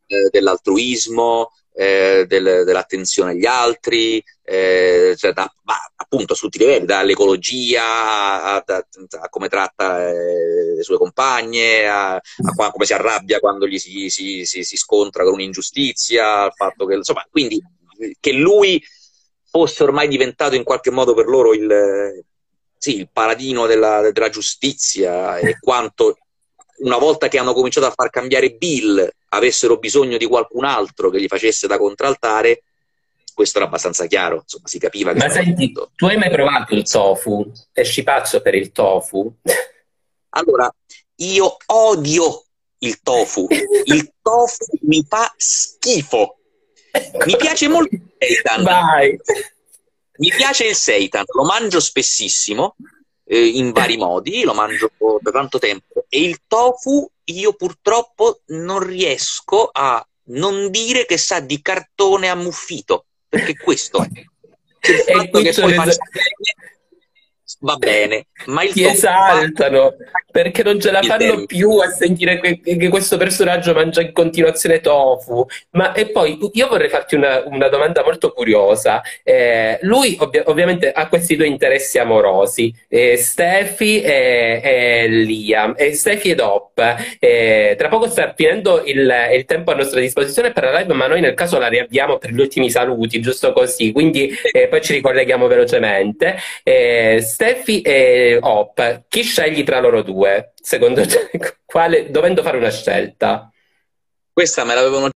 Speaker 2: eh, dell'altruismo, eh, del, dell'attenzione agli altri, eh, cioè da, appunto su tutti i livelli, dall'ecologia a, a, a come tratta eh, le sue compagne, a, a, come si arrabbia quando gli si, si, si, si scontra con un'ingiustizia, al fatto che, insomma, quindi che lui fosse ormai diventato in qualche modo per loro il, sì, il paladino della, della giustizia e quanto una volta che hanno cominciato a far cambiare Bill avessero bisogno di qualcun altro che gli facesse da contraltare, questo era abbastanza chiaro, insomma, si capiva che...
Speaker 1: Ma senti, tu hai mai provato il tofu? Esci pazzo per il tofu?
Speaker 2: Allora, io odio il tofu. Il tofu mi fa schifo. Mi piace molto il seitan. Vai. Mi piace il seitan, lo mangio spessissimo, eh, in vari modi, lo mangio da tanto tempo. E il tofu io purtroppo non riesco a non dire che sa di cartone ammuffito, perché questo è. Il fatto che poi faccia va bene, ma il
Speaker 1: ti esaltano perché non ce la fanno più a sentire che, che, questo personaggio mangia in continuazione tofu. Ma e poi io vorrei farti una, una domanda molto curiosa. Eh, lui ovvia, ovviamente ha questi due interessi amorosi, eh, Steffi e, e, Liam, e Steffi ed Hop. Eh, tra poco sta finendo il, il, tempo a nostra disposizione per la live, ma noi nel caso la riabbiamo per gli ultimi saluti, giusto così. Quindi eh, poi ci ricolleghiamo velocemente. Eh, Steffi e Hop, chi scegli tra loro due? Secondo te, quale, dovendo fare una scelta?
Speaker 2: Questa me l'avevano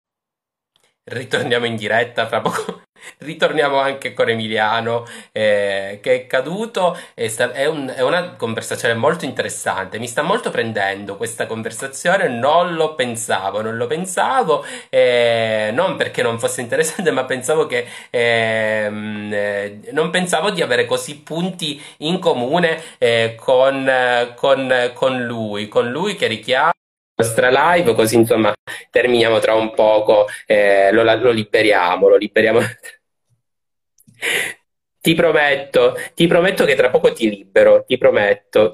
Speaker 1: Ritorniamo in diretta fra poco. Ritorniamo anche con Emiliano eh, che è caduto. È, sta- è, un- è, una conversazione molto interessante. Mi sta molto prendendo questa conversazione. Non lo pensavo, non lo pensavo. Eh, non perché non fosse interessante, ma pensavo che ehm, eh, non pensavo di avere così punti in comune eh, con, con, con lui, con lui che richiama nostra live, così insomma terminiamo tra un poco, eh, lo, lo, liberiamo, lo liberiamo. Ti prometto, ti prometto che tra poco ti libero, ti prometto.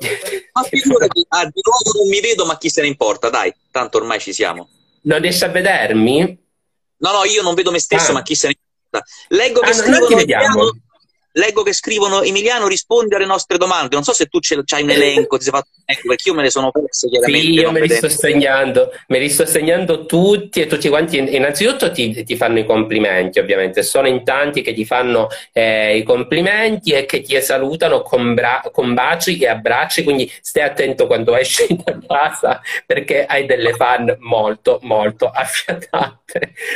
Speaker 2: Ma figurati, ah, di nuovo non mi vedo, ma chi se ne importa, dai, tanto ormai ci siamo.
Speaker 1: Non riesci a vedermi?
Speaker 2: No, no, io non vedo me stesso, ah. ma chi se ne importa. Leggo che ah, scrivono leggo che scrivono Emiliano rispondi alle nostre domande. Non so se tu c'hai un elenco, ti sei fatto elenco, perché io me ne sono perso chiaramente.
Speaker 1: Sì, io me li sto segnando, me li sto segnando tutti e tutti quanti. Innanzitutto ti, ti fanno i complimenti, ovviamente. Sono in tanti che ti fanno eh, i complimenti e che ti salutano con, bra- con baci e abbracci. Quindi stai attento quando esci da casa perché hai delle fan molto, molto affiatate.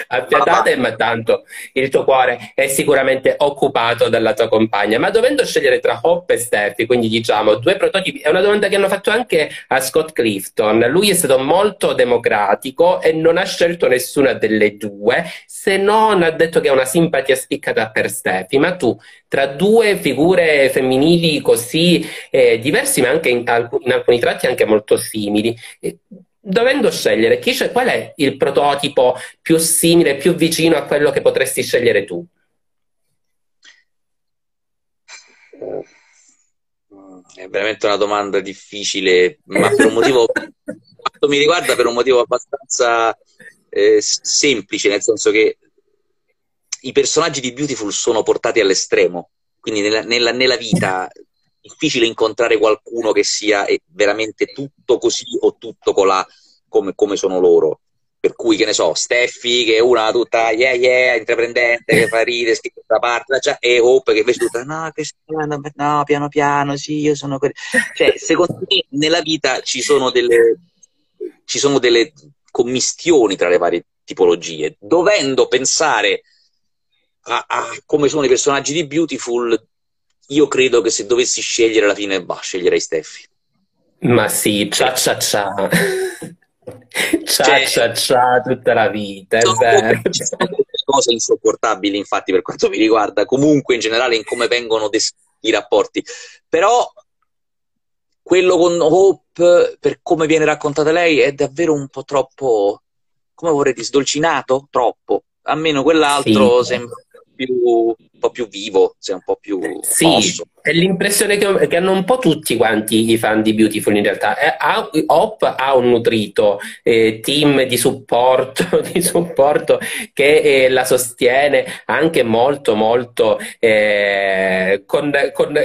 Speaker 1: Affiatate, ma, ma tanto il tuo cuore è sicuramente occupato dalla tua sua compagna, ma dovendo scegliere tra Hope e Steffi, quindi diciamo due prototipi, è una domanda che hanno fatto anche a Scott Clifton. Lui è stato molto democratico e non ha scelto nessuna delle due, se non ha detto che ha una simpatia spiccata per Steffi. Ma tu, tra due figure femminili così eh, diversi, ma anche in, in, alcuni tratti anche molto simili, eh, dovendo scegliere, qual è il prototipo più simile, più vicino a quello che potresti scegliere tu?
Speaker 2: È veramente una domanda difficile, ma per un motivo, quanto mi riguarda, per un motivo abbastanza eh, semplice, nel senso che i personaggi di Beautiful sono portati all'estremo, quindi nella, nella, nella vita è difficile incontrare qualcuno che sia eh, veramente tutto così o tutto colà come, come sono loro per cui che ne so, Steffi che è una tutta yeah yeah, intraprendente, che fa ridere, scrive da parte, cioè, e Hope che invece tutta no, Cristiano, no, piano piano, sì, io sono quello. Cioè, secondo me nella vita ci sono delle, ci sono delle commistioni tra le varie tipologie, dovendo pensare a, a come sono i personaggi di Beautiful, io credo che se dovessi scegliere alla fine, bah, sceglierei Steffi.
Speaker 1: Ma sì, cia cia cia. Ciao, cioè, ciao, tutta la vita, è vero.
Speaker 2: cose insopportabili, infatti, per quanto mi riguarda, comunque in generale in come vengono descritti i rapporti. Però quello con Hope, per come viene raccontata lei, è davvero un po' troppo, come vorrei dire, sdolcinato? Troppo. Almeno quell'altro sì. sembra più, un po' più vivo, sei un po' più
Speaker 1: sì, mosso. È l'impressione che, che, hanno un po' tutti quanti i fan di Beautiful in realtà. Eh, ha, Hop ha un nutrito eh, team di supporto, di supporto che eh, la sostiene anche molto molto eh, con, con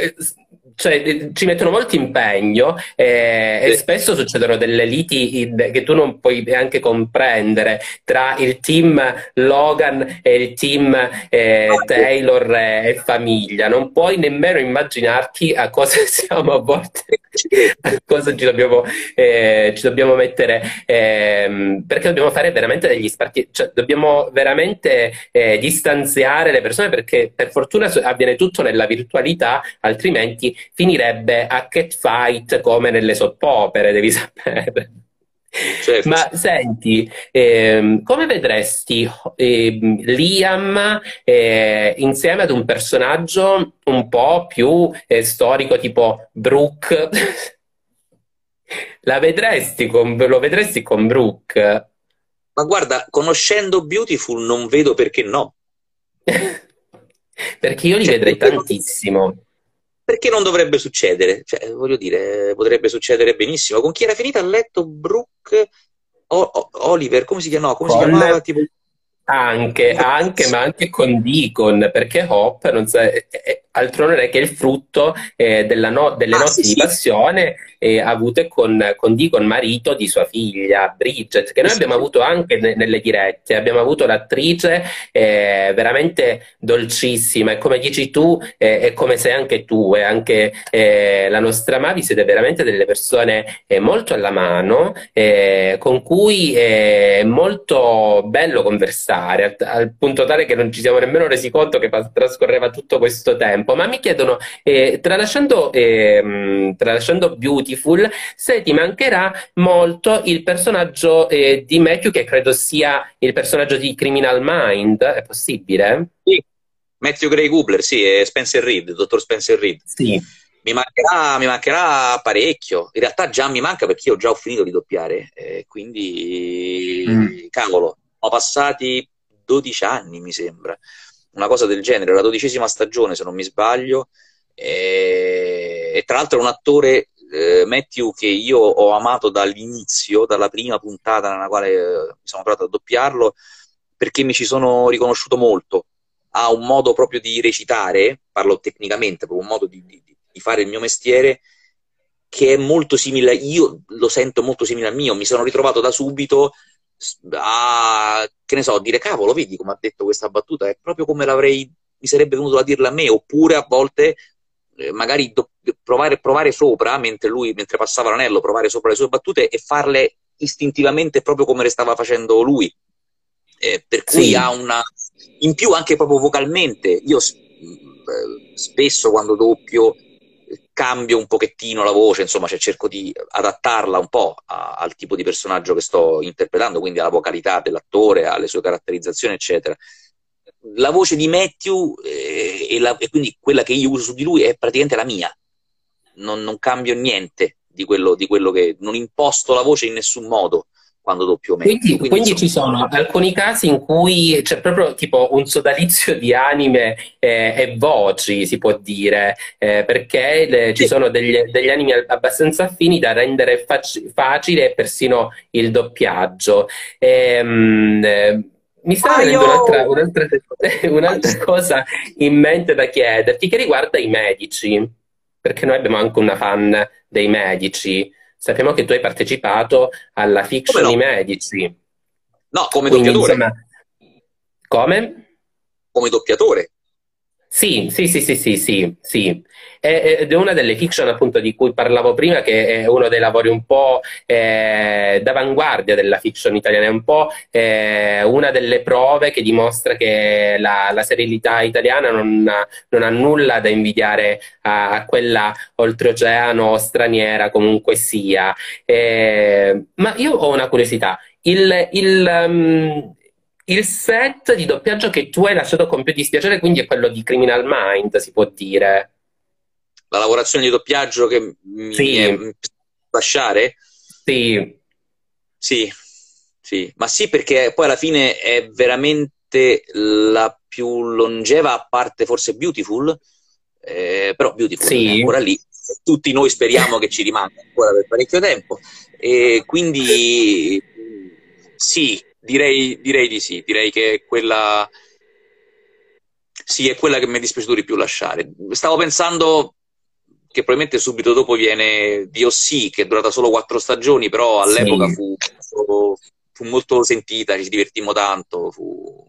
Speaker 1: cioè, ci mettono molto impegno eh, sì. e spesso succedono delle liti che tu non puoi neanche comprendere tra il team Logan e il team eh, Taylor e famiglia. Non puoi nemmeno immaginarti a cosa siamo a volte, cosa ci dobbiamo, eh, ci dobbiamo mettere, ehm, perché dobbiamo fare veramente degli sparti, cioè dobbiamo veramente eh, distanziare le persone perché per fortuna avviene tutto nella virtualità, altrimenti finirebbe a catfight come nelle soppopere, devi sapere. Certo. Ma senti, ehm, come vedresti ehm, Liam eh, insieme ad un personaggio un po' più eh, storico tipo Brooke? La vedresti con, lo vedresti con Brooke?
Speaker 2: Ma guarda, conoscendo Beautiful non vedo perché no.
Speaker 1: perché io li cioè, vedrei tantissimo
Speaker 2: perché non dovrebbe succedere? Cioè, voglio dire, potrebbe succedere benissimo. Con chi era finita a letto Brooke o, o, Oliver, come si chiamava? Come si chiamava?
Speaker 1: Tipo... Anche, anche, ma anche con Deacon, perché Hop non sa, altro non è che il frutto eh, no, delle ah, notti sì, di passione eh, avute con, con Deacon, marito di sua figlia Bridget, che noi abbiamo avuto anche ne, nelle dirette. Abbiamo avuto l'attrice eh, veramente dolcissima, e come dici tu, eh, è come sei anche tu, e anche eh, la nostra Mavi, siete veramente delle persone eh, molto alla mano, eh, con cui è molto bello conversare, al, al, punto tale che non ci siamo nemmeno resi conto che trascorreva tutto questo tempo. Ma mi chiedono, tralasciando, ehm, tralasciando Beauty, Beautiful, se ti mancherà molto il personaggio eh, di Matthew, che credo sia il personaggio di Criminal Mind, è possibile?
Speaker 2: Sì, Matthew Gray Gubler, sì, è Spencer Reed, dottor Spencer Reed.
Speaker 1: Sì.
Speaker 2: Mi mancherà, mi mancherà, parecchio. In realtà già mi manca perché io già ho finito di doppiare, eh, quindi mm. cavolo, ho passati 12 anni, mi sembra. Una cosa del genere, la dodicesima stagione, se non mi sbaglio. E, e tra l'altro è un attore eh, Matthew che io ho amato dall'inizio, dalla prima puntata nella quale eh, mi sono trovato a doppiarlo, perché mi ci sono riconosciuto molto. Ha un modo proprio di recitare, parlo tecnicamente, proprio un modo di, di, di fare il mio mestiere che è molto simile, io lo sento molto simile al mio, mi sono ritrovato da subito a, che ne so, dire cavolo, vedi come ha detto questa battuta, è proprio come l'avrei, mi sarebbe venuto a dirla a me, oppure a volte eh, magari provare, provare sopra, mentre lui, mentre passava l'anello, provare sopra le sue battute e farle istintivamente proprio come le stava facendo lui. Eh, per cui sì. ha una... In più anche proprio vocalmente, io eh, spesso quando doppio cambio un pochettino la voce, insomma, cioè cerco di adattarla un po' a, al tipo di personaggio che sto interpretando, quindi alla vocalità dell'attore, alle sue caratterizzazioni, eccetera la voce di Matthew eh, e, la, e, quindi quella che io uso su di lui è praticamente la mia. Non, non cambio niente di quello, di quello, che non imposto la voce in nessun modo quando doppio Matthew.
Speaker 1: Quindi, quindi, quindi ci sono alcuni casi in cui c'è proprio tipo un sodalizio di anime eh, e voci, si può dire, eh, perché le, ci sono degli, degli, animi abbastanza affini da rendere faci, facile persino il doppiaggio. Ehm, eh, mi sta venendo un'altra, un'altra, un'altra cosa in mente da chiederti che riguarda i medici, perché noi abbiamo anche una fan dei medici. Sappiamo che tu hai partecipato alla fiction no? I medici.
Speaker 2: No, come Quindi, doppiatore. Insomma,
Speaker 1: come?
Speaker 2: Come doppiatore.
Speaker 1: Sì, sì, sì, sì, sì, sì, sì. Ed è una delle fiction appunto di cui parlavo prima, che è uno dei lavori un po' eh, d'avanguardia della fiction italiana, è un po' eh, una delle prove che dimostra che la, la serialità italiana non, non, ha nulla da invidiare a, a quella oltreoceano straniera comunque sia. Eh, ma io ho una curiosità. Il, il, um, il set di doppiaggio che tu hai lasciato con più dispiacere, quindi è quello di Criminal Mind, si può dire.
Speaker 2: La lavorazione di doppiaggio che mi sì. è lasciare?
Speaker 1: Sì.
Speaker 2: Sì, sì, ma sì perché poi alla fine è veramente la più longeva, a parte forse Beautiful, eh, però Beautiful sì. è ancora lì. Tutti noi speriamo che ci rimanga ancora per parecchio tempo. E quindi sì, direi, direi di sì, direi che quella sì, è quella che mi è dispiaciuto di più lasciare. Stavo pensando che probabilmente subito dopo viene DOC, che è durata solo quattro stagioni, però all'epoca sì. fu, fu, molto sentita, ci divertimmo tanto, fu,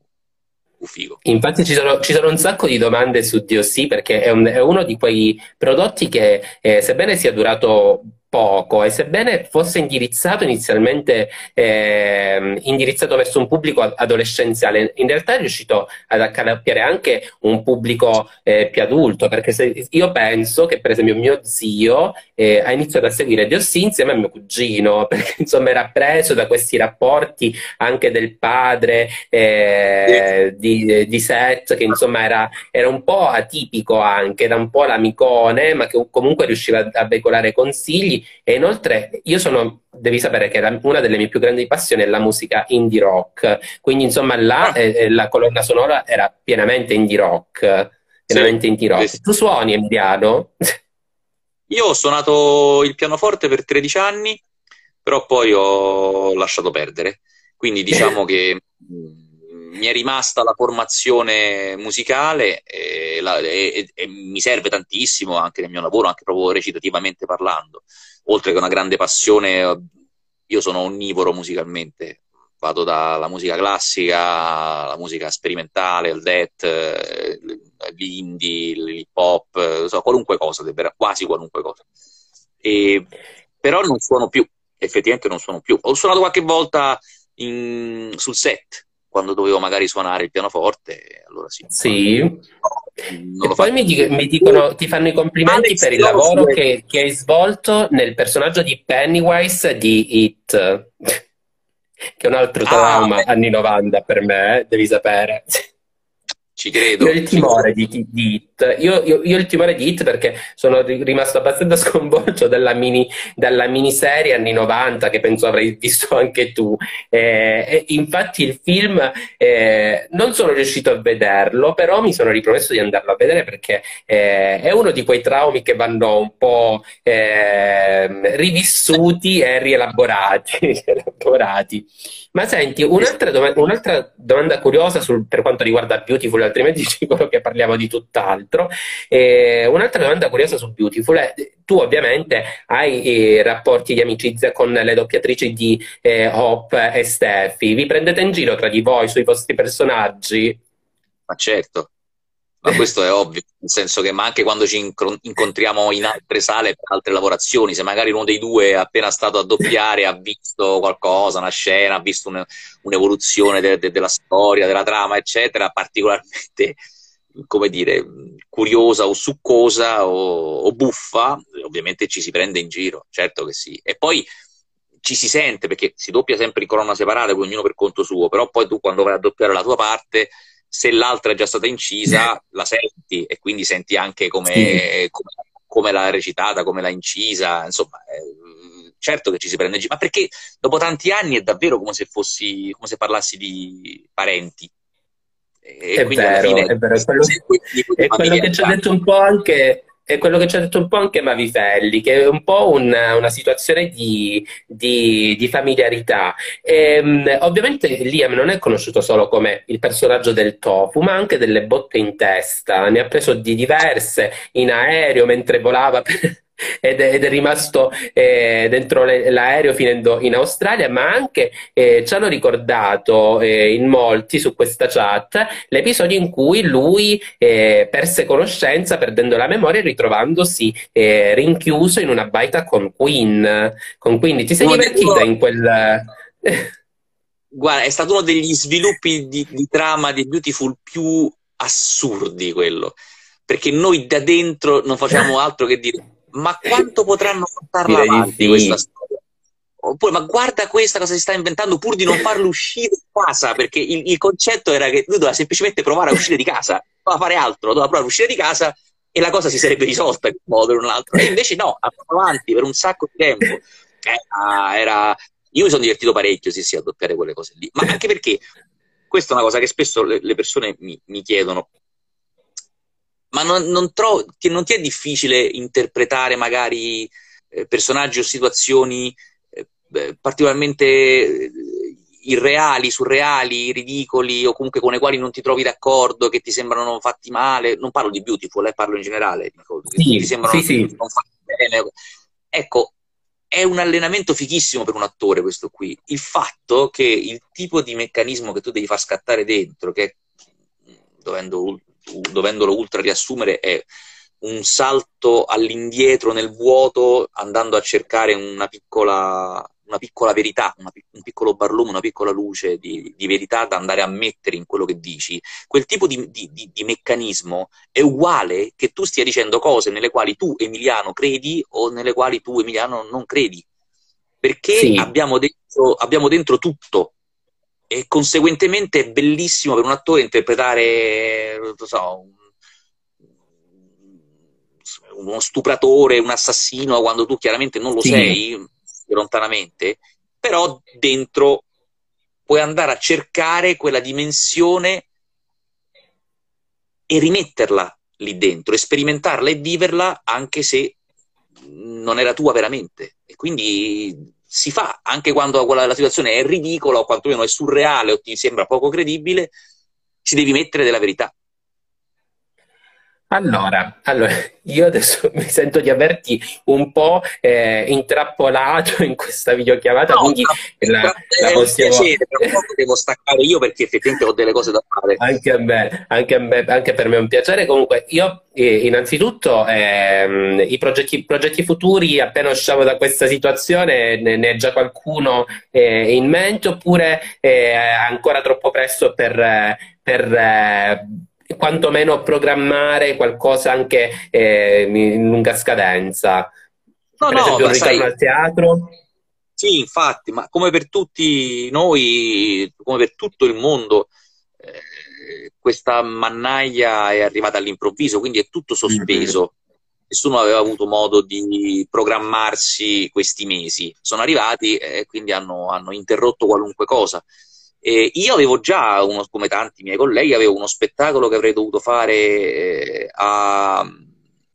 Speaker 2: fu figo.
Speaker 1: Infatti ci sono, ci sono, un sacco di domande su DOC perché è, un, è uno di quei prodotti che, eh, sebbene sia durato poco e sebbene fosse indirizzato inizialmente eh, indirizzato verso un pubblico adolescenziale, in realtà è riuscito ad accalappiare anche un pubblico eh, più adulto, perché se, io penso che per esempio mio zio eh, ha iniziato a seguire Diossi insieme a mio cugino, perché insomma era preso da questi rapporti anche del padre eh, di, di, Seth, che insomma era, era, un po' atipico anche, era un po' l'amicone, ma che comunque riusciva a veicolare consigli e inoltre io sono, devi sapere che la, una delle mie più grandi passioni è la musica indie rock, quindi insomma là eh, eh la colonna sonora era pienamente indie rock, pienamente sì, indie rock. Sì. Tu suoni Emiliano?
Speaker 2: Io ho suonato il pianoforte per 13 anni, però poi ho lasciato perdere, quindi diciamo che mi è rimasta la formazione musicale e, la, e, e, mi serve tantissimo anche nel mio lavoro, anche proprio recitativamente parlando oltre che una grande passione, io sono onnivoro musicalmente, vado dalla musica classica alla musica sperimentale, al death, l'indie, l'hip hop, so, qualunque cosa, quasi qualunque cosa. E, però non suono più, effettivamente non suono più. Ho suonato qualche volta in, sul set, quando dovevo magari suonare il pianoforte, allora sì.
Speaker 1: Sì. E poi mi, dic- mi, dicono, ti fanno i complimenti Alex per il lavoro che, che, hai svolto nel personaggio di Pennywise di It, che è un altro ah, trauma ah, anni 90 per me, devi sapere.
Speaker 2: Ci credo.
Speaker 1: Io ho il timore di, di It. Io, io, io, ho il timore di It perché sono rimasto abbastanza sconvolto dalla, mini, dalla miniserie anni 90 che penso avrai visto anche tu. Eh, infatti il film eh, non sono riuscito a vederlo, però mi sono ripromesso di andarlo a vedere perché eh, è uno di quei traumi che vanno un po' ehm, rivissuti e rielaborati. rielaborati. Ma senti, un'altra, dom- un'altra domanda curiosa sul, per quanto riguarda Beautiful, altrimenti dicono che parliamo di tutt'altro. Eh, un'altra domanda curiosa su Beautiful è, tu ovviamente hai eh, rapporti di amicizia con le doppiatrici di eh, Hop e Steffi, vi prendete in giro tra di voi sui vostri personaggi?
Speaker 2: Ma certo, ma questo è ovvio, nel senso che ma anche quando ci incontriamo in altre sale per altre lavorazioni, se magari uno dei due è appena stato a doppiare, ha visto qualcosa, una scena, ha visto un, un'evoluzione de, de, della storia, della trama, eccetera, particolarmente, come dire, curiosa o succosa o, o buffa, ovviamente ci si prende in giro, certo che sì. E poi ci si sente perché si doppia sempre in colonna separata, ognuno per conto suo, però poi tu quando vai a doppiare la tua parte se l'altra è già stata incisa, la senti e quindi senti anche come, sì. come, come l'ha recitata, come l'ha incisa, insomma, eh, certo che ci si prende in giro, ma perché dopo tanti anni è davvero come se fossi, come se parlassi di parenti.
Speaker 1: E è vero, fine, è vero, è quello, è quello che ci ha detto un po' anche è quello che ci ha detto un po' anche Mavifelli, che è un po' una, una situazione di, di, di familiarità. E, um, ovviamente Liam non è conosciuto solo come il personaggio del tofu, ma anche delle botte in testa. Ne ha preso di diverse in aereo mentre volava per, ed è, ed è rimasto eh, dentro le, l'aereo finendo in Australia, ma anche eh, ci hanno ricordato eh, in molti su questa chat l'episodio in cui lui eh, perse conoscenza perdendo la memoria e ritrovandosi eh, rinchiuso in una baita con Queen. Con Queen. Ti sei divertita in quel...
Speaker 2: Guarda, è stato uno degli sviluppi di, di trama di Beautiful più assurdi quello, perché noi da dentro non facciamo altro che dire ma quanto potranno portarla Direi avanti questa storia? Oppure, ma guarda questa cosa si sta inventando pur di non farlo uscire di casa, perché il, il, concetto era che lui doveva semplicemente provare a uscire di casa, doveva fare altro, doveva provare a uscire di casa e la cosa si sarebbe risolta in un modo o in un altro. E invece no, avanti per un sacco di tempo. Eh, era... Io mi sono divertito parecchio, sì, sì, a doppiare quelle cose lì, ma anche perché questa è una cosa che spesso le, le persone mi, mi, chiedono. Ma non, non, trovo, non, ti è difficile interpretare magari eh, personaggi o situazioni eh, particolarmente eh, irreali, surreali, ridicoli o comunque con i quali non ti trovi d'accordo, che ti sembrano fatti male? Non parlo di Beautiful, eh, parlo in generale. Dico,
Speaker 1: sì, ti sembrano sì, sì. non fatti
Speaker 2: bene. Ecco, è un allenamento fichissimo per un attore questo qui. Il fatto che il tipo di meccanismo che tu devi far scattare dentro, che dovendo, dovendolo ultra riassumere, è un salto all'indietro nel vuoto andando a cercare una piccola, una piccola verità, una, un piccolo barlume, una piccola luce di, di, verità da andare a mettere in quello che dici, quel tipo di, di, di, meccanismo è uguale che tu stia dicendo cose nelle quali tu, Emiliano, credi o nelle quali tu, Emiliano, non credi. Perché sì. abbiamo, dentro, abbiamo dentro tutto e conseguentemente è bellissimo per un attore interpretare, non so, uno stupratore, un assassino, quando tu chiaramente non lo sì. sei, lontanamente, però dentro puoi andare a cercare quella dimensione e rimetterla lì dentro, sperimentarla e viverla anche se non era tua veramente. E quindi si fa, anche quando la situazione è ridicola o quantomeno è surreale o ti sembra poco credibile, ci devi mettere della verità.
Speaker 1: Allora, allora, io adesso mi sento di averti un po' eh, intrappolato in questa videochiamata, no, quindi no, la,
Speaker 2: la possiamo... piacere, però devo staccare io perché effettivamente ho delle cose da fare.
Speaker 1: Anche a me, anche, a me, anche per me è un piacere. Comunque, io eh, innanzitutto ehm, i progetti, progetti, futuri, appena usciamo da questa situazione, ne, ne è già qualcuno eh, in mente oppure è ancora troppo presto per... per eh, quantomeno programmare qualcosa anche eh, in lunga scadenza. No, per no, esempio, un ritorno sai, al teatro.
Speaker 2: Sì, infatti, ma come per tutti noi, come per tutto il mondo, eh, questa mannaia è arrivata all'improvviso, quindi è tutto sospeso. Mm-hmm. Nessuno aveva avuto modo di programmarsi questi mesi. Sono arrivati e quindi hanno, hanno interrotto qualunque cosa. Eh, io avevo già, uno, come tanti miei colleghi, avevo uno spettacolo che avrei dovuto fare eh,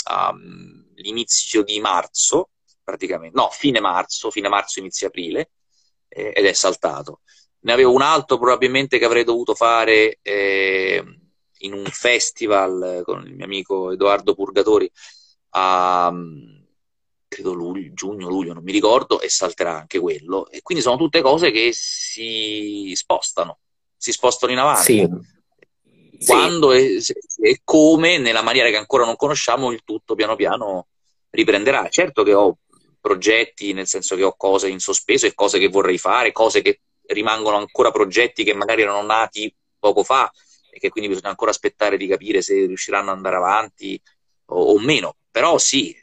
Speaker 2: all'inizio di marzo, praticamente, no, fine marzo, fine marzo, inizio aprile, eh, ed è saltato. Ne avevo un altro probabilmente che avrei dovuto fare eh, in un festival con il mio amico Edoardo Purgatori a credo luglio, giugno, luglio, non mi ricordo, e salterà anche quello. E quindi sono tutte cose che si spostano, si spostano in avanti. Sì. Quando sì. E, e, come, nella maniera che ancora non conosciamo, il tutto piano piano riprenderà. Certo che ho progetti, nel senso che ho cose in sospeso e cose che vorrei fare, cose che rimangono ancora progetti che magari erano nati poco fa e che quindi bisogna ancora aspettare di capire se riusciranno ad andare avanti o, o meno. Però sì,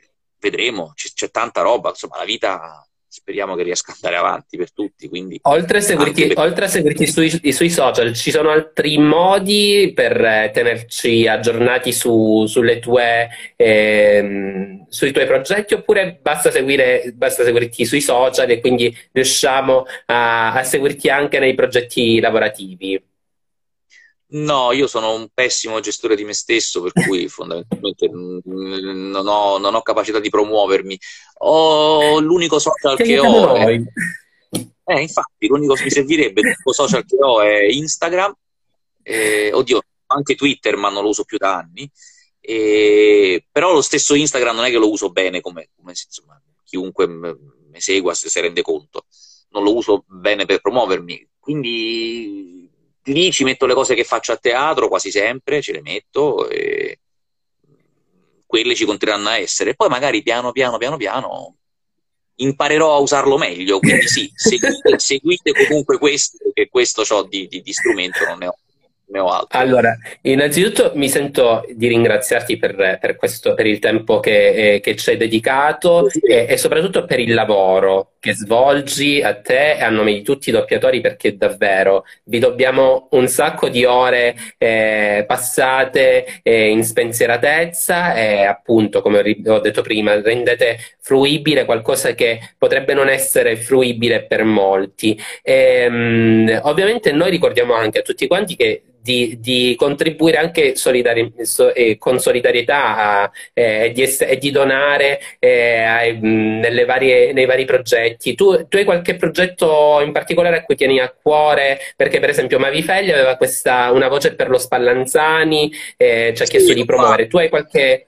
Speaker 2: vedremo, c'è, c'è tanta roba, insomma la vita speriamo che riesca ad andare avanti per tutti. Quindi
Speaker 1: oltre a seguirti, per... oltre a seguirti sui, sui, social, ci sono altri modi per eh, tenerci aggiornati su, sulle tue, eh, sui tuoi progetti oppure basta, seguire, basta seguirti sui social e quindi riusciamo a, a seguirti anche nei progetti lavorativi?
Speaker 2: No, io sono un pessimo gestore di me stesso, per cui fondamentalmente non ho, non ho capacità di promuovermi. Ho l'unico social che, che ho. È... Eh, infatti, l'unico che mi servirebbe, l'unico social che ho è Instagram. Eh, oddio, anche Twitter, ma non lo uso più da anni. Eh, però lo stesso Instagram non è che lo uso bene, come, come insomma, chiunque mi segua se si rende conto. Non lo uso bene per promuovermi. Quindi lì ci metto le cose che faccio a teatro quasi sempre, ce le metto e quelle ci continueranno a essere. Poi magari piano piano piano piano imparerò a usarlo meglio, quindi sì, seguite, seguite comunque questo, perché questo ho di, di, di, strumento, non ne ho ne ho altro.
Speaker 1: Allora, innanzitutto mi sento di ringraziarti per, per questo, per il tempo che, eh, che ci hai dedicato e, e, soprattutto per il lavoro che svolgi a te e a nome di tutti i doppiatori perché davvero vi dobbiamo un sacco di ore eh, passate eh, in spensieratezza e appunto, come ho detto prima, rendete fruibile qualcosa che potrebbe non essere fruibile per molti. E, ehm, ovviamente noi ricordiamo anche a tutti quanti che di, di, contribuire anche solidari, so, eh, con solidarietà eh, e, di e, di, donare eh, ai, varie, nei vari progetti. Tu, tu, hai qualche progetto in particolare a cui tieni a cuore? Perché per esempio Mavifelli aveva questa, una voce per lo Spallanzani, eh, ci ha chiesto di promuovere. Tu hai qualche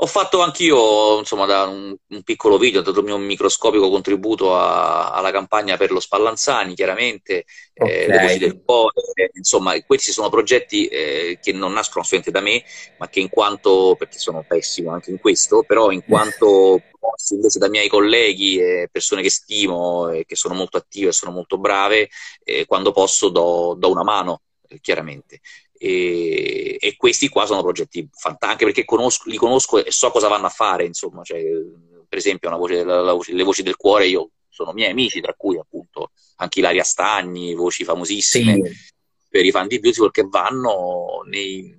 Speaker 2: ho fatto anch'io, insomma, da un, un, piccolo video, ho dato il mio microscopico contributo a, alla campagna per lo Spallanzani, chiaramente, okay. eh, le voci del cuore, insomma, questi sono progetti eh, che non nascono solamente da me, ma che in quanto, perché sono pessimo anche in questo, però in quanto promossi invece da miei colleghi e persone che stimo e che sono molto attive e sono molto brave, eh, quando posso do, do una mano, eh, chiaramente. E, e, questi qua sono progetti fantastici anche perché conosco, li conosco e so cosa vanno a fare insomma cioè, per esempio voce, la, la voce, le voci del cuore io sono miei amici tra cui appunto anche Ilaria Stagni voci famosissime sì. per i fan di Beautiful che vanno nei,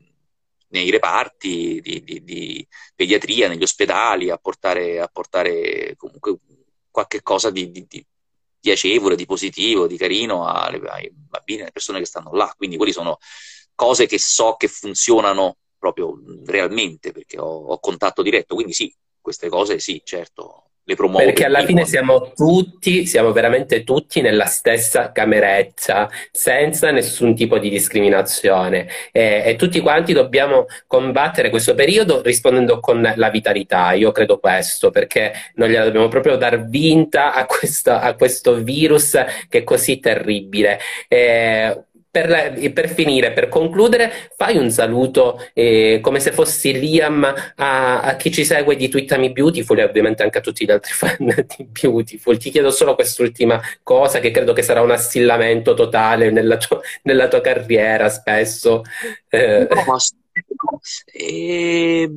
Speaker 2: nei reparti di, di, di, pediatria negli ospedali a portare, a portare comunque qualche cosa di, di piacevole, di positivo, di carino alle, ai bambini, alle persone che stanno là. Quindi quelli sono cose che so che funzionano proprio realmente, perché ho, ho contatto diretto, quindi sì, queste cose sì, certo, le promuovo.
Speaker 1: Perché alla fine siamo tutti, siamo veramente tutti nella stessa cameretta, senza nessun tipo di discriminazione. E, e, tutti quanti dobbiamo combattere questo periodo rispondendo con la vitalità. Io credo questo, perché non gliela dobbiamo proprio dar vinta a, questa, a questo virus che è così terribile. E, per, per, finire, per concludere, fai un saluto eh, come se fossi Liam a, a, chi ci segue di Twittami Beautiful e ovviamente anche a tutti gli altri fan di Beautiful. Ti chiedo solo quest'ultima cosa che credo che sarà un assillamento totale nella, tua, nella tua carriera spesso.
Speaker 2: Eh. No, eh,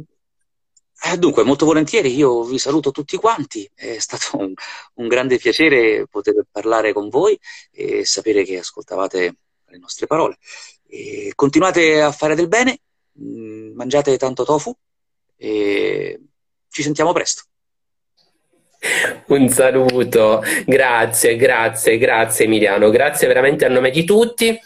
Speaker 2: eh, dunque, molto volentieri, io vi saluto tutti quanti, è stato un, un grande piacere poter parlare con voi e sapere che ascoltavate le nostre parole. E continuate a fare del bene, mm, mangiate tanto tofu e ci sentiamo presto.
Speaker 1: Un saluto, grazie, grazie, grazie Emiliano, grazie veramente a nome di tutti.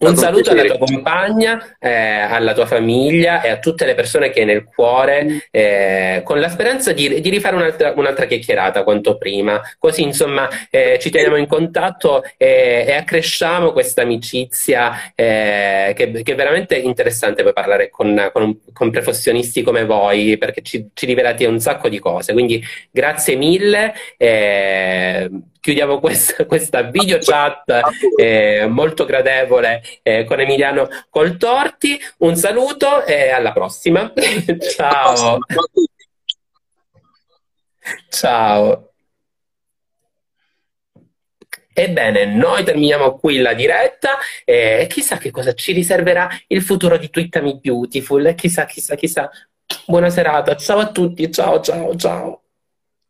Speaker 1: Un saluto alla tua compagna, eh, alla tua famiglia e a tutte le persone che hai nel cuore, eh, con la speranza di, di rifare un'altra, un'altra, chiacchierata quanto prima. Così, insomma, eh, ci teniamo in contatto e, e accresciamo questa amicizia eh, che, che, è veramente interessante per parlare con, con, con professionisti come voi, perché ci, ci, rivelate un sacco di cose. Quindi, grazie mille. Chiudiamo questa, questa video chat eh, molto gradevole eh, con Emiliano Coltorti. Un saluto e alla prossima. Ciao. Ciao. Ebbene, noi terminiamo qui la diretta e chissà che cosa ci riserverà il futuro di Twittami Beautiful. Chissà, chissà, chissà. Buona serata. Ciao a tutti. Ciao, ciao, ciao.